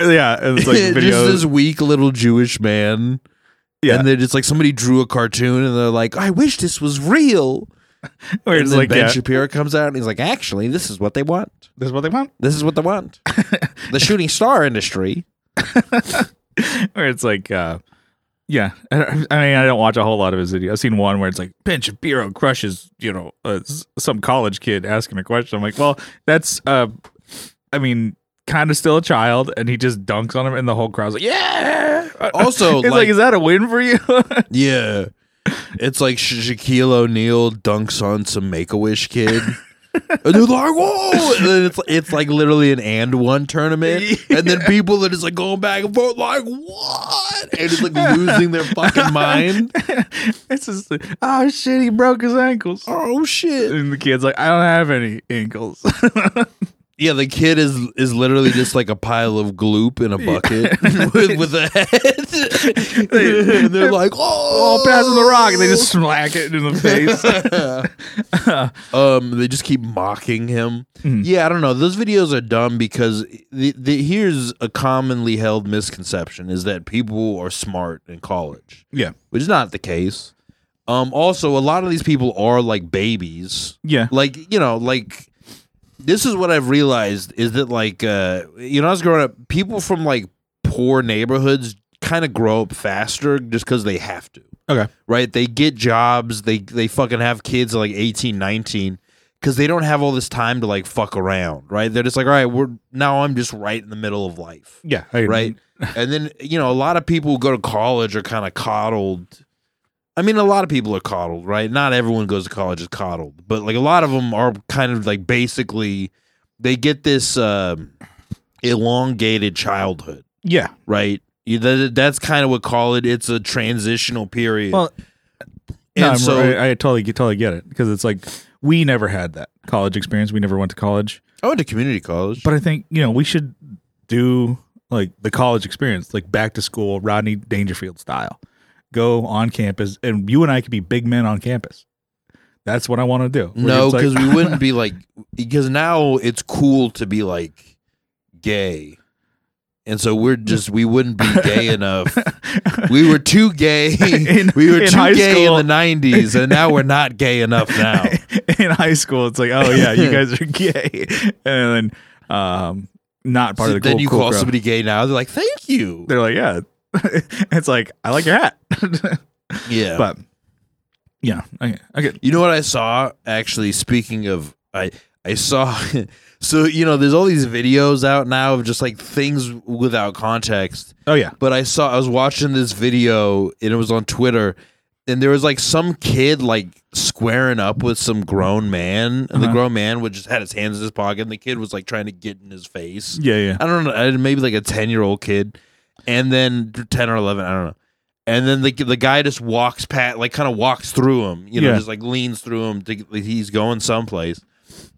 yeah. And it's like just this weak little jewish man yeah, and then it's like somebody drew a cartoon and they're like i wish this was real where and it's then like, ben yeah, shapiro comes out and he's like actually this is what they want this is what they want. this is what they want the shooting star industry Where it's like, uh, yeah. I, I mean, I don't watch a whole lot of his videos. I've seen one where it's like Ben Shapiro crushes, you know, uh, some college kid asking a question. I'm like, well, that's, uh, I mean, kind of still a child, and he just dunks on him, and the whole crowd's like, yeah. Also, it's like, like- is that a win for you? Yeah. It's like Sha- Shaquille O'Neal dunks on some Make a Wish kid. and they're like, whoa! And then it's, it's like literally an and one tournament. And then people that is like going back and forth, like, what? And it's like losing their fucking mind. it's just, like, oh shit, he broke his ankles. Oh, shit. And the kid's like, I don't have any ankles. Yeah, the kid is is literally just like a pile of gloop in a bucket with, with a head. and they're like, oh, oh, passing the rock, and they just smack it in the face. um, they just keep mocking him. Mhm. Yeah, I don't know. Those videos are dumb because the, the, here's a commonly held misconception: is that people are smart in college, yeah, which is not the case. Um, also, a lot of these people are like babies. yeah, Like you know, like this is what I've realized is that like uh, you know, I was growing up, people from like poor neighborhoods kind of grow up faster just because they have to okay, right? They get jobs, they they fucking have kids like 18, 19 because they don't have all this time to like fuck around, right? They're just like, all right, we're now I'm just right in the middle of life, yeah, right? and then you know, a lot of people who go to college are kind of coddled. I mean, a lot of people are coddled, right? Not everyone goes to college is coddled, but like a lot of them are kind of like basically they get this um elongated childhood, Yeah. right? You, that, that's kind of what college. It's a transitional period. Well, And no, so- I, I totally totally get it because it's like we never had that college experience. We never went to college, I went to community college. but I think you know we should do like the college experience, like back to school, Rodney Dangerfield style. Go on campus, and you and I could be big men on campus. That's what I want to do. Where no, it's like- because we wouldn't be like because now it's cool to be like gay, and so we're just we wouldn't be gay enough. We were too gay. In- we were too gay school- in the '90s, and now we're not gay enough now. in high school, it's like, oh yeah, you guys are gay, and then um, not part of the cool. then you cool call crowd. somebody gay now, they're like, "Thank you." They're like, yeah. it's like I like your hat, Yeah, but yeah, okay, get You know what I saw actually speaking of I I saw so you know there's all these videos out now of just like things without context. oh yeah, But I saw I was watching this video and it was on Twitter and there was like some kid like squaring up with some grown man and the Uh-huh. grown man would just had his hands in his pocket and the kid was like trying to get in his face. yeah, yeah. I don't know, maybe like a 10-year-old kid and then 10 or 11, I don't know. And then the the guy just walks past, like kind of walks through him, you know, Yeah. just like leans through him. To, he's going someplace,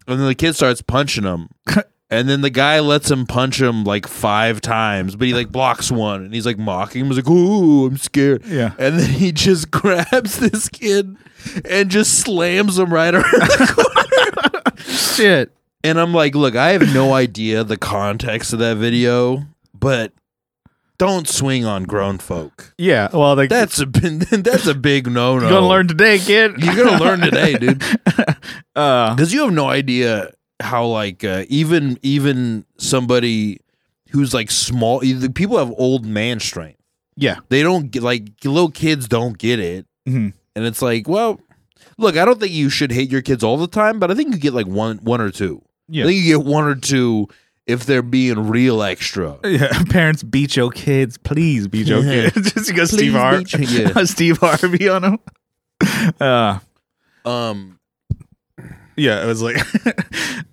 and then the kid starts punching him, and then the guy lets him punch him like five times, but he like blocks one, and he's like mocking him. He's like, "Ooh, I'm scared," Yeah. and then he just grabs this kid and just slams him right around the corner. Shit. And I'm like, look, I have no idea the context of that video, but don't swing on grown folk. Yeah. Well, like That's a that's a big no no. you're gonna learn today, kid. You're gonna learn today, dude. uh, Because you have no idea how like uh, even even somebody who's like small. The people have old man strength. Yeah. They don't get like little kids don't get it, Mhm. and it's like, well, look, I don't think you should hate your kids all the time, but I think you get like one, one or two. Yeah. I think you get one or two if they're being real extra. Yeah, parents beat your kids. Please beat your kids. Just go Steve Harvey. yeah. Steve Harvey on them. Uh, Um, yeah, it was like,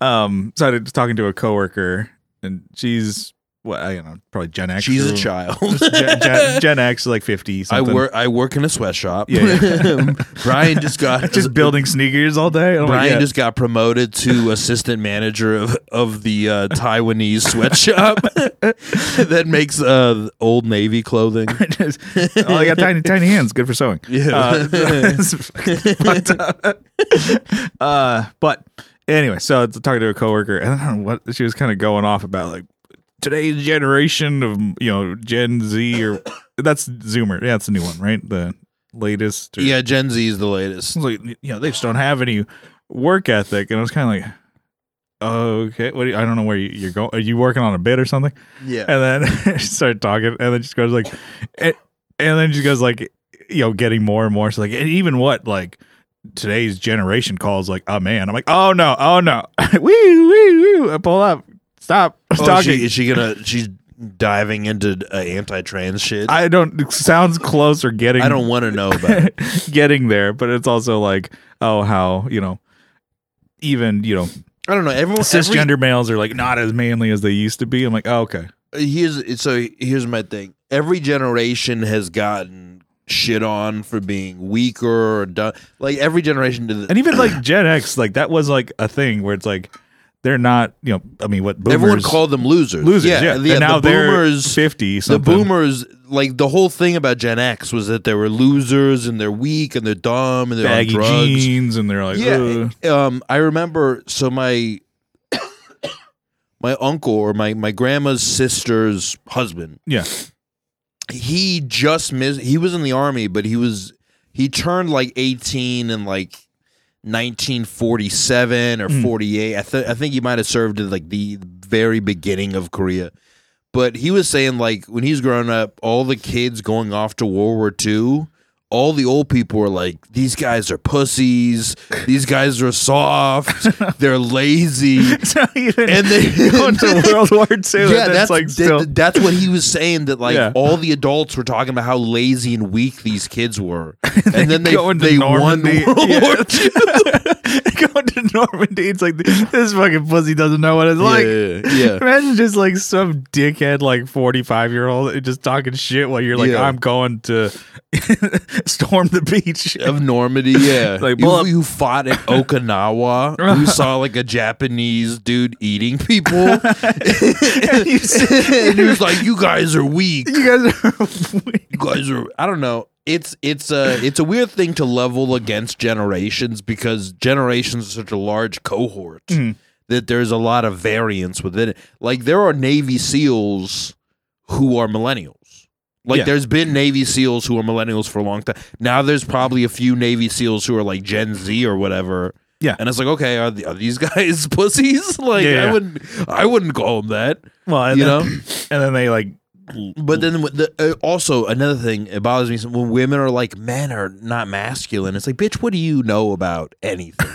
um, so I was talking to a coworker, and she's what I don't know, probably Gen X. she's or- a child. Gen, Gen, Gen X, like fifty. I work. I work in a sweatshop. Yeah, Brian just got just building sneakers all day. I'm like, Brian yeah. just got promoted to assistant manager of of the uh, Taiwanese sweatshop that makes uh, old Navy clothing. Just- oh, I got tiny, tiny hands. Good for sewing. Yeah. Uh, it's fucking fucked up. uh, but anyway, so I was talking to a coworker, and I don't know what she was kind of going off about, like today's generation of you know Gen Z or that's Zoomer. Yeah, that's the new one, right? The latest. Or, yeah, Gen Z is the latest. Like you know they just don't have any work ethic, and I was kind of like. Okay, what do you, I don't know where you, you're going. Are you working on a bit or something? Yeah, And then she started talking, and then she goes like, and, and then she goes like, you know, getting more and more. So like, and even what like today's generation calls like a man. I'm like, oh no, oh no, wee wee wee. I pull up, stop oh, talking. she, is she gonna? She's diving into uh, anti-trans shit. I, don't. It sounds close or getting. I don't want to know about it. getting there, but it's also like, oh, how you know, even you know, I don't know. Everyone, every, cisgender males are like not as manly as they used to be. I'm like, oh, okay, here's so here's my thing. Every generation has gotten shit on for being weaker or done. Like every generation did. and even like Gen X, like that was like a thing where it's like they're not, you know, I mean, what boomers, Everyone called them losers. losers, yeah, yeah. and now the they're boomers, fifty. the boomers, like the whole thing about Gen X was that they were losers and they're weak and they're dumb and they're baggy on drugs. jeans, and they're like, yeah, "Ugh." um, I remember. So my my uncle or my my grandma's sister's husband, yeah, he just missed. He was in the army, but he was he turned like eighteen and like. 1947 or Mm. 48 I, th- I think he might have served at like the very beginning of korea but he was saying like when he's growing up all the kids going off to world war ii all the old people were like these guys are pussies these guys are soft they're lazy so even and they going to World War II, yeah, that's like still, that's what he was saying. That like Yeah. all the adults were talking about how lazy and weak these kids were, and then they they won Normandy. World Yeah. War II. going to Normandy. It's like this fucking pussy doesn't know what it's like. yeah, yeah. Imagine just like some dickhead, like forty five year old, just talking shit while you're like, Yeah. I'm going to storm the beach. of Normandy, yeah. Like, you, you fought at Okinawa. you saw like a Japanese dude eating people, and, you see- he was like, "You guys are weak. You guys are weak. You guys are." I don't know. It's it's a it's a weird thing to level against generations because generations are such a large cohort Mhm. that there's a lot of variance within it. Like there are Navy SEALs who are millennials. Like Yeah. there's been Navy SEALs who are millennials for a long time. Now there's probably a few Navy SEAls who are like Gen Z or whatever. Yeah. and it's like, okay, are, the, are these guys pussies? Like, Yeah, yeah. I wouldn't, I wouldn't call them that. Well, and You then, know? and then they like, But then the, uh, also another thing it bothers me when women are like men are not masculine. It's like, bitch, what do you know about anything?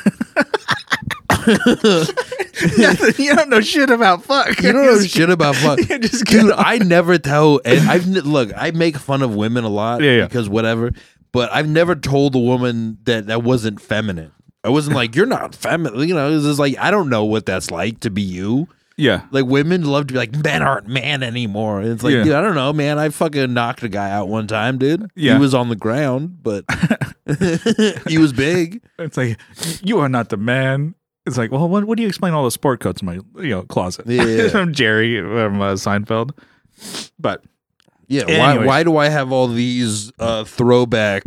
you don't know shit about fuck. you don't know shit about fuck. You just Dude, get- I never tell. And I've n- look. I make fun of women a lot Yeah, yeah. because whatever. But I've never told a woman that that wasn't feminine. I wasn't like you're not feminine. You know, it's just like I don't know what that's like to be you. yeah. Like women love to be like men aren't man anymore. And it's like Yeah. dude, I don't know, man. I fucking knocked a guy out one time, dude. Yeah. he was on the ground, but he was big. It's like you are not the man. It's like, well, what, what do you explain all the sport coats in my you know closet? Yeah. from Jerry from uh, Seinfeld. But Yeah. Why? Why do I have all these uh, throwback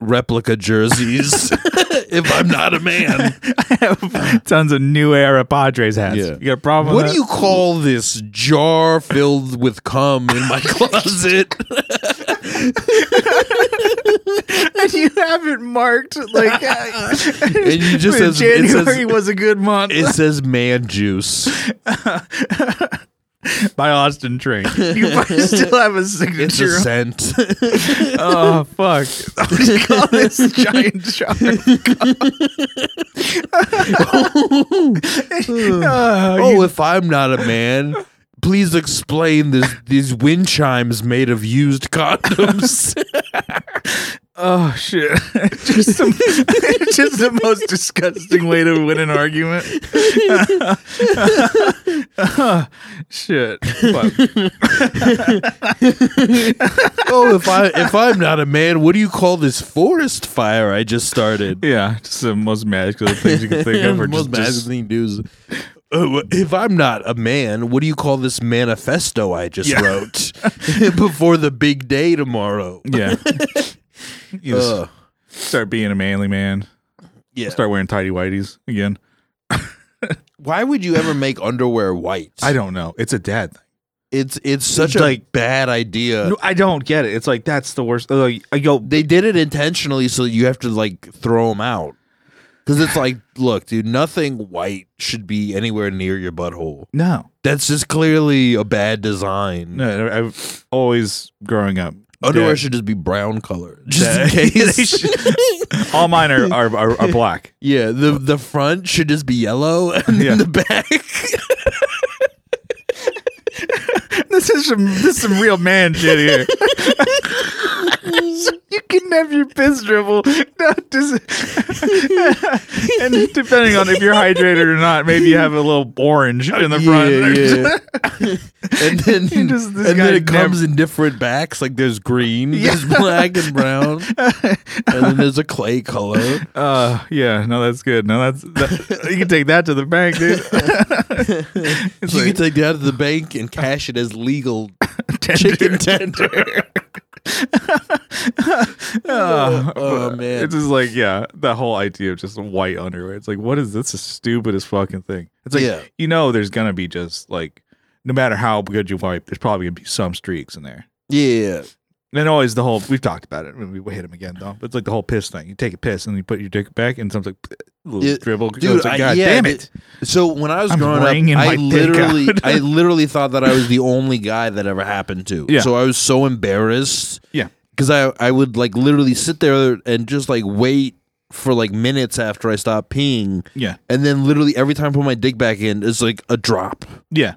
replica jerseys if I'm not a man? I have tons of new era Padres hats. Yeah. You got a problem? What do you call this jar filled with cum in my closet? and you have it marked like uh, and you just says it January says, was a good month. it says man juice. by Austin Train. You might still have a It's signature. a scent. oh fuck! What do you call this giant shark? Uh, oh, if I'm not a man, please explain this these wind chimes made of used condoms. Oh shit! just some, just the most disgusting way to win an argument. shit! Oh, if I if I'm not a man, what do you call this forest fire I just started? yeah, just the most magical things you can think of. Or most just, magical just, thing to do is, uh, if I'm not a man, what do you call this manifesto I just Yeah. wrote before the big day tomorrow? yeah. You just Ugh. start being a manly man. yeah. Start wearing tidy whities again. Why would you ever make underwear white? I don't know. It's a dad thing. It's it's such a Like- bad idea. No, I don't get it. It's like that's the worst. Like I go, They did it intentionally so you have to like throw them out. Because it's like, look, dude, nothing white should be anywhere near your butthole. no, That's just clearly a bad design. no. I've always growing up. Underwear should just be brown color, just in case. all mine are are, are, are black. yeah, the the front should just be yellow, and Yeah. then the back. This is some this is some real man shit here. You can have your piss dribble, and depending on if you're hydrated or not, maybe you have a little orange in the front. Yeah, and then You just- this and guy then it never- comes in different backs. Like there's green, there's black and brown, and then there's a clay color. Uh, yeah, no, that's good. No, that's that, you can take that to the bank, dude. You like- can take that to the bank and cash it as legal chicken tender. Oh, Oh, oh uh, man. It's just like, yeah, that whole idea of just white underwear. It's like, what is this? The stupidest fucking thing. It's like, Yeah. you know, there's gonna be just like, no matter how good you wipe, there's probably gonna be some streaks in there. Yeah, And always the whole we've talked about it. We we hit him again though. But it's like the whole piss thing. You take a piss and you put your dick back, and something's like little Yeah, dribble. dude, it's like, I- God yeah, damn it! So when I was I'm growing up, I literally. I literally thought that I was the only guy that ever happened to. Yeah. So I was so embarrassed. Yeah. Because I I would like literally sit there and just like wait for like minutes after I stopped peeing, Yeah, and then literally every time I put my dick back in, it's like a drop. yeah.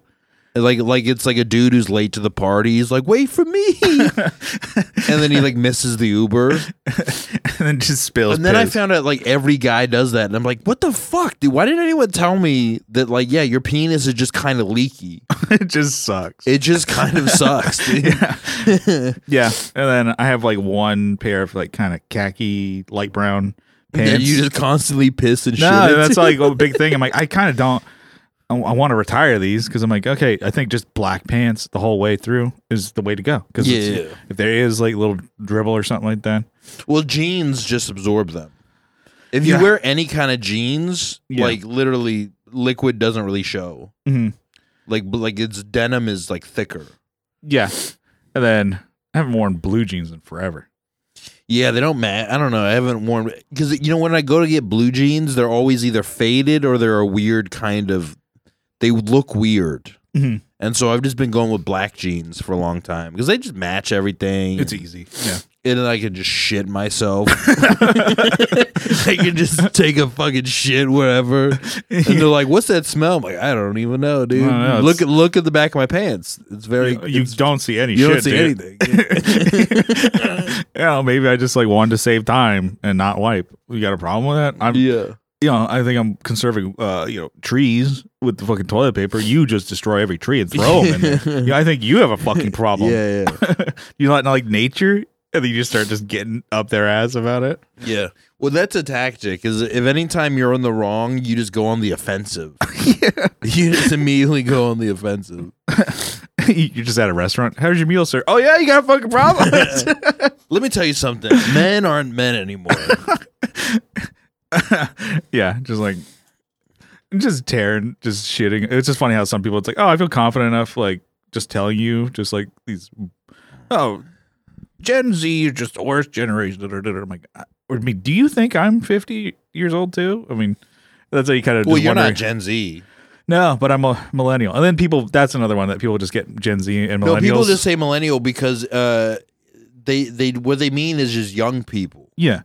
Like like it's like a dude who's late to the party. He's like, wait for me, and then he like misses the Uber. and then just spills. And then I found out like every guy does that, and I'm like, what the fuck, dude? Why didn't anyone tell me that? Like, yeah, your penis is just kind of leaky. it just sucks. It just kind of sucks, dude. yeah. yeah, and then I have like one pair of like kind of khaki light brown pants. And you just constantly piss and shit. no, that's like a big thing. I'm like, I kind of don't. I, I want to retire these because I'm like, okay, I think just black pants the whole way through is the way to go. Because Yeah. if there is like little dribble or something like that, well, jeans just absorb them. If you Yeah. wear any kind of jeans, Yeah. like literally, liquid doesn't really show. Mhm. Like, like its denim is like thicker. yeah. And then I haven't worn blue jeans in forever. Yeah, they don't match. I don't know. I haven't worn because you know when I go to get blue jeans, they're always either faded or they're a weird kind of. They would look weird, Mhm. and so I've just been going with black jeans for a long time because they just match everything. It's easy. Yeah. and then I can just shit myself. I can just take a fucking shit wherever, and they're like, "What's that smell?" I'm like, "I don't even know, dude. I don't look at look at the back of my pants. It's very You, you it's- don't see any you shit. don't see dude. anything." know, maybe I just like wanted to save time and not wipe. You got a problem with that? I'm, yeah. You know, I think I'm conserving, uh, you know, trees with the fucking toilet paper. You just destroy every tree and throw them in there. Yeah, I think you have a fucking problem. Yeah, yeah. you not like nature, and then you just start just getting up their ass about it. Yeah. Well, that's a tactic. Is if anytime you're on the wrong, you just go on the offensive. yeah. You just immediately go on the offensive. You're just at a restaurant. How's your meal, sir? Oh yeah, you got a fucking problem. Let me tell you something. Men aren't men anymore. yeah, just like just tearing, just shitting. It's just funny how some people it's like, oh, I feel confident enough, like just telling you, just like these, oh, Gen Z is just the worst generation. I'm like, I I mean, do you think I'm 50 years old too? I mean, that's how you kind of. well, you're not Gen Z. No, but I'm a millennial. And then people, that's another one that people just get Gen Z and millennials. No, people just say millennial because uh, they they what they mean is just young people, yeah,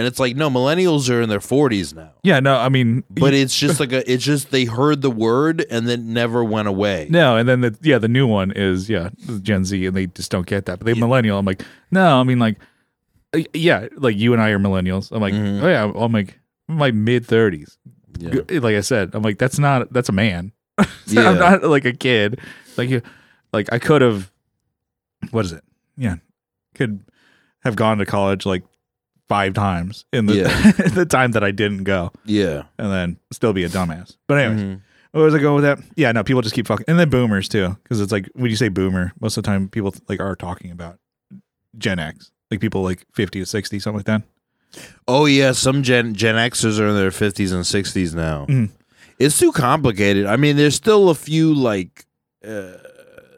and it's like no, millennials are in their forties now. yeah. No, I mean, But it's just like a, it's just they heard the word and then never went away. no, and then the yeah, the new one is yeah, Gen Z, and they just don't get that. But they millennial. I'm like, no, I mean like, uh, yeah, like you and I are millennials. I'm like, Mhm. oh yeah, I'm like, I'm like mid thirties. Yeah. Like I said, I'm like, that's not that's a man. Yeah. I'm not like a kid. Like you, like I could have. What is it? Yeah, could have gone to college like five times in the Yeah. the time that I didn't go, Yeah. and then still be a dumbass. But anyways, Mhm. where was I going with that? Yeah, no, people just keep fucking, and then boomers too, because it's like when you say boomer, most of the time people like are talking about Gen X, like people like fifty to sixty, something like that. Oh yeah, some Gen Gen Xers are in their fifties and sixties now. Mhm. It's too complicated. I mean, there's still a few like. Uh,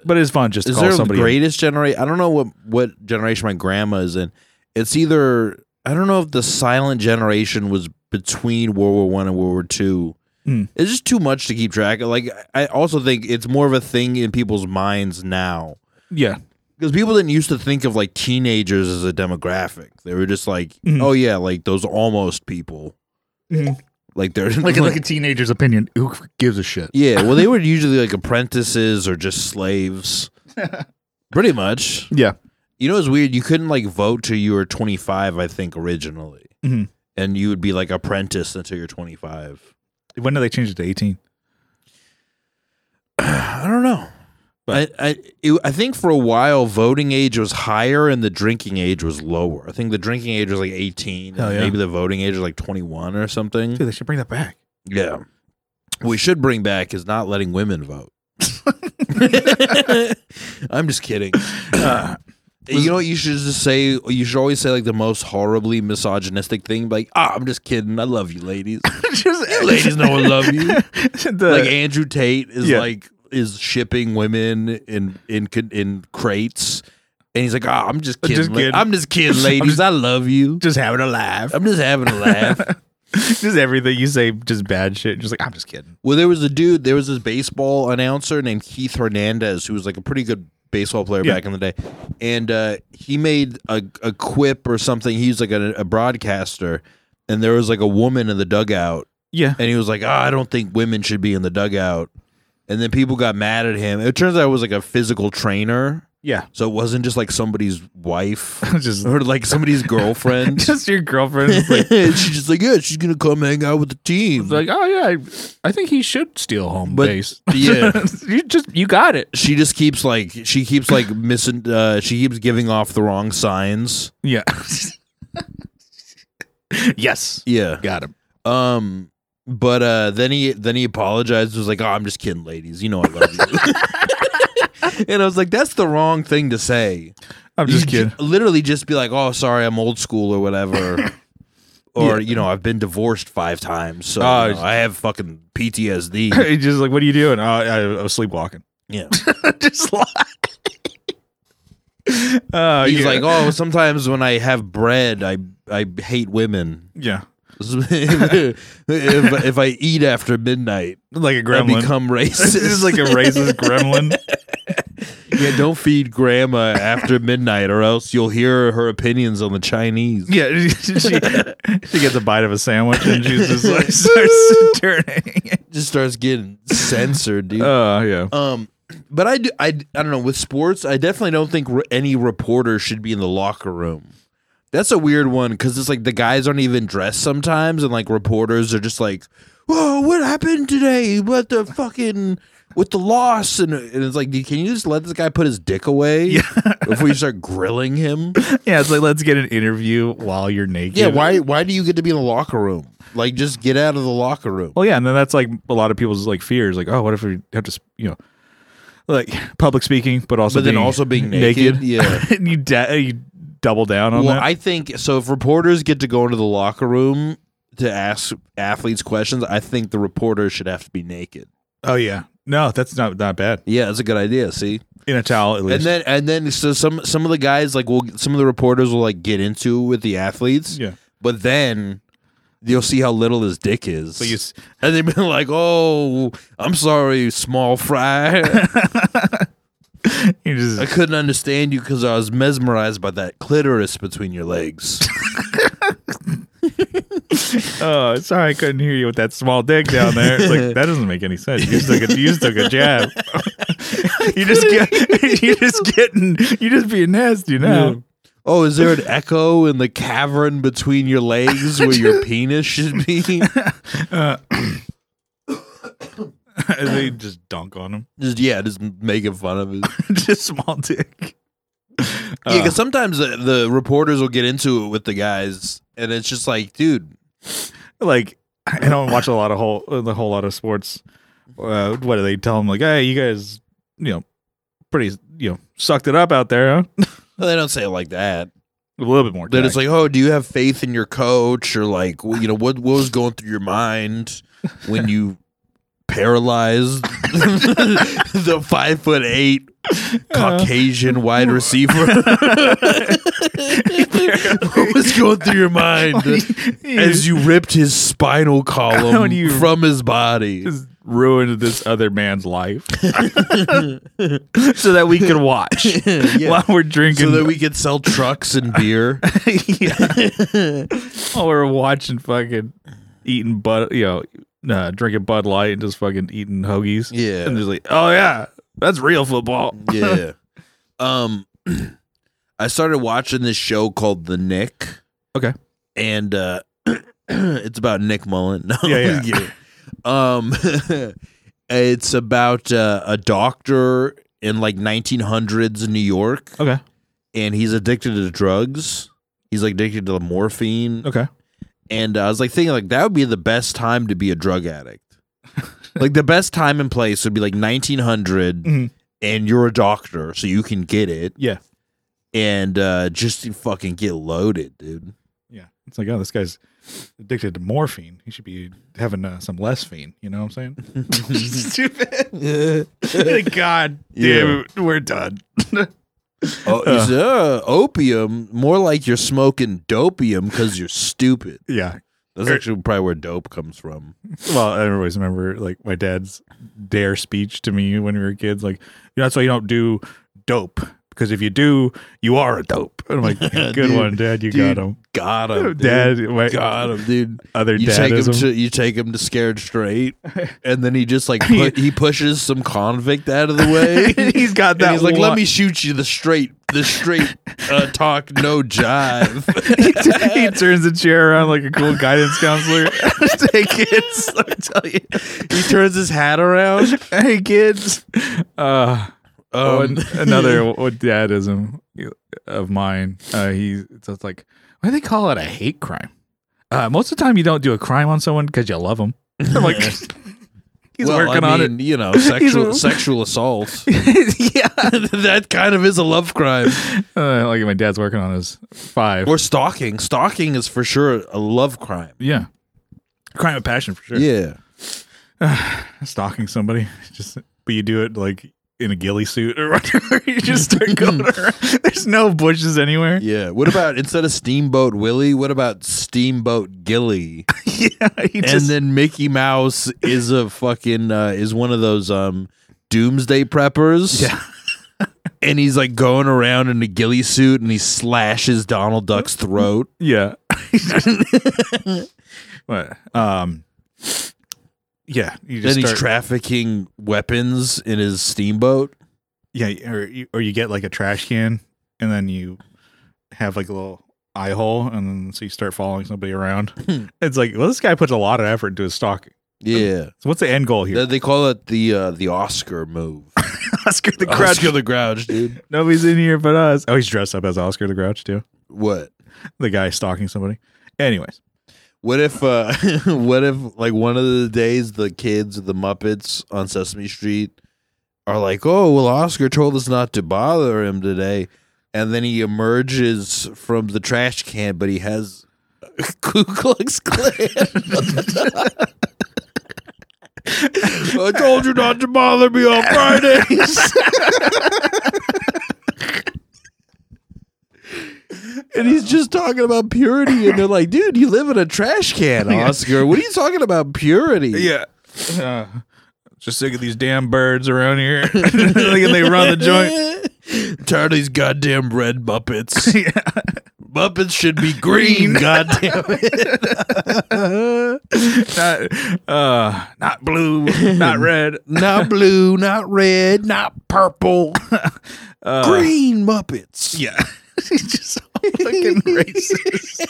But it's fun just to is call there the somebody. greatest generation? I don't know what what generation my grandma is in. It's either I don't know if the silent generation was between World War One and World War Two. Mm. It's just too much to keep track of. Like I also think it's more of a thing in people's minds now yeah, because people didn't used to think of like teenagers as a demographic. They were just like, Mhm. oh yeah, like those almost people. Mhm. Like they're like like a teenager's opinion. Who gives a shit? yeah. Well, they were usually like apprentices or just slaves. Pretty much. Yeah, You know, it's weird. You couldn't like vote till you were 25, I think, originally. Mhm. And you would be like apprentice until you're 25. when did they change it to eighteen? I don't know. But- I I, it, I think for a while voting age was higher and the drinking age was lower. I think the drinking age was like 18. Hell and yeah. Maybe the voting age was like 21 or something. Dude, they should bring that back. Yeah. What we should bring back is not letting women vote. I'm just kidding. Uh, you know what you should just say? You should always say like the most horribly misogynistic thing, like, "Ah, I'm just kidding. I love you, ladies. just ladies know I love you." the, like Andrew Tate is Yeah. like is shipping women in in in crates, and he's like, "Ah, I'm just kidding. Just kidding. I'm just kidding, ladies. just- I love you. just having a laugh. I'm just having a laugh." just everything you say, just bad shit. Just like I'm just kidding. Well, there was a dude, there was this baseball announcer named Keith Hernandez who was like a pretty good baseball player Yeah. back in the day. And uh, he made a, a quip or something. He was like a, a broadcaster, and there was like a woman in the dugout, Yeah, and he was like, oh, I don't think women should be in the dugout. And then people got mad at him. It turns out it was like a physical trainer. Yeah. So it wasn't just like somebody's wife just or like somebody's girlfriend. just your girlfriend. like, she's just like, yeah, she's going to come hang out with the team. like, oh yeah, I, I think he should steal home But- base. yeah. you just you got it. she just keeps like she keeps like missing uh she keeps giving off the wrong signs Yeah. yes, yeah got him. um but uh then he then he apologized was like oh i'm just kidding ladies you know i love you and i was like that's the wrong thing to say I'm just You kidding. literally just be like oh sorry i'm old school or whatever or you know i've been divorced five times so Oh, you know, i have fucking ptsd just like, what are you doing? Oh, I, I was sleepwalking. yeah just lie. Uh, he's yeah. like oh sometimes when i have bread i i hate women yeah, if, if I eat after midnight, like a gremlin. become racist. this is like a racist gremlin. Yeah, don't feed grandma after midnight, or else you'll hear her opinions on the Chinese. Yeah, she she gets a bite of a sandwich and she just like starts turning. just starts getting censored, dude. Oh yeah, um, but I, do, I, I don't know. With sports, I definitely don't think re- any reporter should be in the locker room. That's a weird one because it's like the guys aren't even dressed sometimes, and like reporters are just like, "Whoa, what happened today? What the fucking with the loss?" And, and it's like, can you just let this guy put his dick away If we start grilling him? yeah. It's like let's get an interview while you're naked. Yeah, why? Why do you get to be in the locker room? Like, just get out of the locker room. Well, yeah, and then that's like a lot of people's like fears. Like, oh, what if we have to, you know, like public speaking, but also But then being also being naked, yeah. and you da- you double down on Well, that. I think so. If reporters get to go into the locker room to ask athletes questions, I think the reporter should have to be naked. oh yeah, no, that's not not bad. Yeah, that's a good idea. See, In a towel at least. and then and then so some some of the guys like will some of the reporters will like get into it with the athletes, yeah, but then you'll see how little his dick is. So you s- and they've been like, "Oh, I'm sorry, small fry. just I couldn't understand you because I was mesmerized by that clitoris between your legs." oh sorry I couldn't hear you with that small dick down there. It's like that doesn't make any sense. You just took a, you just took a jab. you just get you just getting you just being nasty now. Oh, is there an echo in the cavern between your legs where your penis should be? Uh, they just dunk on him. Just yeah, just making fun of him. just small dick. Yeah, Uh, because sometimes the, the reporters will get into it with the guys, and it's just like, dude, like I don't watch a lot of whole the whole lot of sports. Uh, what do they tell them? Like, hey, you guys, you know, pretty, you know, sucked it up out there, huh? well, they don't say it like that. A little bit more. Then it's like, oh, do you have faith in your coach, or like, you know, what what was going through your mind when you paralyzed the five foot eight Caucasian wide receiver? what was going through your mind as you ripped his spinal column you- from his body? ruined this other man's life so that we can watch Yeah. while we're drinking. So that we could sell trucks and beer. yeah. while we're watching fucking eating bud, you know, uh, drinking Bud Light and just fucking eating hoagies. Yeah. and just like, oh yeah, that's real football. yeah. Um, I started watching this show called The Knick. Okay. And uh, it's about Nick Mullen. No, Yeah, yeah. Um, it's about uh, a doctor in like 1900s New York, Okay, and he's addicted to drugs. He's like addicted to morphine, okay. And I was like thinking like that would be the best time to be a drug addict. like the best time and place would be like 1900 Mhm. and you're a doctor so you can get it Yeah, and uh just fucking get loaded dude yeah. It's like, oh, this guy's addicted to morphine. He should be having uh, some less fiend. You know what I'm saying? Stupid. God damn it, we're done. Oh you uh, opium more like you're smoking dopium because you're stupid yeah. that's Er- actually probably where dope comes from Well, I always remember like my dad's dare speech to me when we were kids. Like, you know, that's why you don't do dope because if you do, you are a dope. And I'm like, good Dude, one, Dad. You dude, got him, got him. Dad. My got him dude other you take him dadism. to you take him to scared straight and then he just like put, he pushes some convict out of the way He's got And that. he's like, let me shoot you the straight, the straight uh, talk, no jive. he turns the chair around like a cool guidance counselor. hey kids, let me tell you. he turns his hat around. Hey kids. Uh, Um, another dadism of mine. Uh, he so it's like why do they call it a hate crime? Uh, most of the time, you don't do a crime on someone because you love them. I'm like, he's well, working I on mean, You know, sexual sexual assault. yeah, that kind of is a love crime. uh, like my dad's working on his five. Or stalking. Stalking is for sure a love crime. yeah, crime of passion for sure. Yeah. stalking somebody, just but you do it like in a ghillie suit or whatever. you just start going around. There's no bushes anywhere. Yeah. What about instead of Steamboat Willie, what about Steamboat Gilly? yeah, he and just then Mickey Mouse is a fucking uh, is one of those um doomsday preppers. Yeah. and he's like going around in a ghillie suit and he slashes Donald Duck's throat. Yeah. but um yeah, you Then just he's start, trafficking weapons in his steamboat. yeah, or you, or you get like a trash can and then you have like a little eye hole and then so you start following somebody around. Hmm. it's like, well, this guy puts a lot of effort into his stalking. Yeah. So what's the end goal here? They- They call it the uh, the Oscar move. Oscar the Grouch. Oscar the Grouch, dude. Nobody's in here but us. Oh, he's dressed up as Oscar the Grouch too. What? The guy stalking somebody. Anyways, What if uh what if like one of the days the kids of the Muppets on Sesame Street are like, "Oh, well Oscar told us not to bother him today." And then he emerges from the trash can, but he has Ku Klux Klan. I told you not to bother me on Fridays. And he's just talking about purity, and they're like, "Dude, you live in a trash can, Oscar. What are you talking about purity?" Yeah. Uh, just sick of these damn birds around here. like, and they run the joint. Tired of these goddamn red Muppets. yeah. Muppets should be green. goddamn it. Not, uh, not blue, not red. not blue, not red, not purple. Uh, green Muppets. Yeah. Just fucking racist.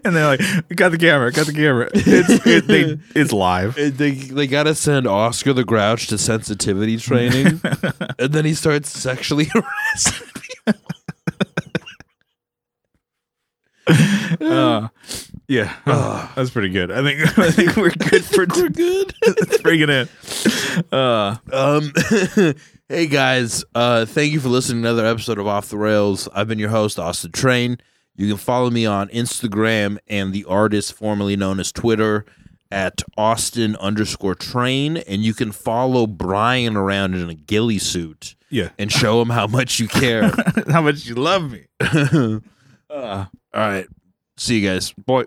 and they're like, got the camera, got the camera. It's, it, they, it's live. And They they gotta send Oscar the Grouch to sensitivity training, and then he starts sexually harassing. Uh, yeah, that's pretty good. I think I think we're good for We're good. Let's bring it in. Uh, Um, hey guys, uh, thank you for listening to another episode of Off the Rails. I've been your host, Austin Train. You can follow me on Instagram and the artist formerly known as Twitter at Austin underscore train, and you can follow Brian around in a ghillie suit yeah, and show him how much you care. how much you love me. All Uh, right, see you guys. Boy.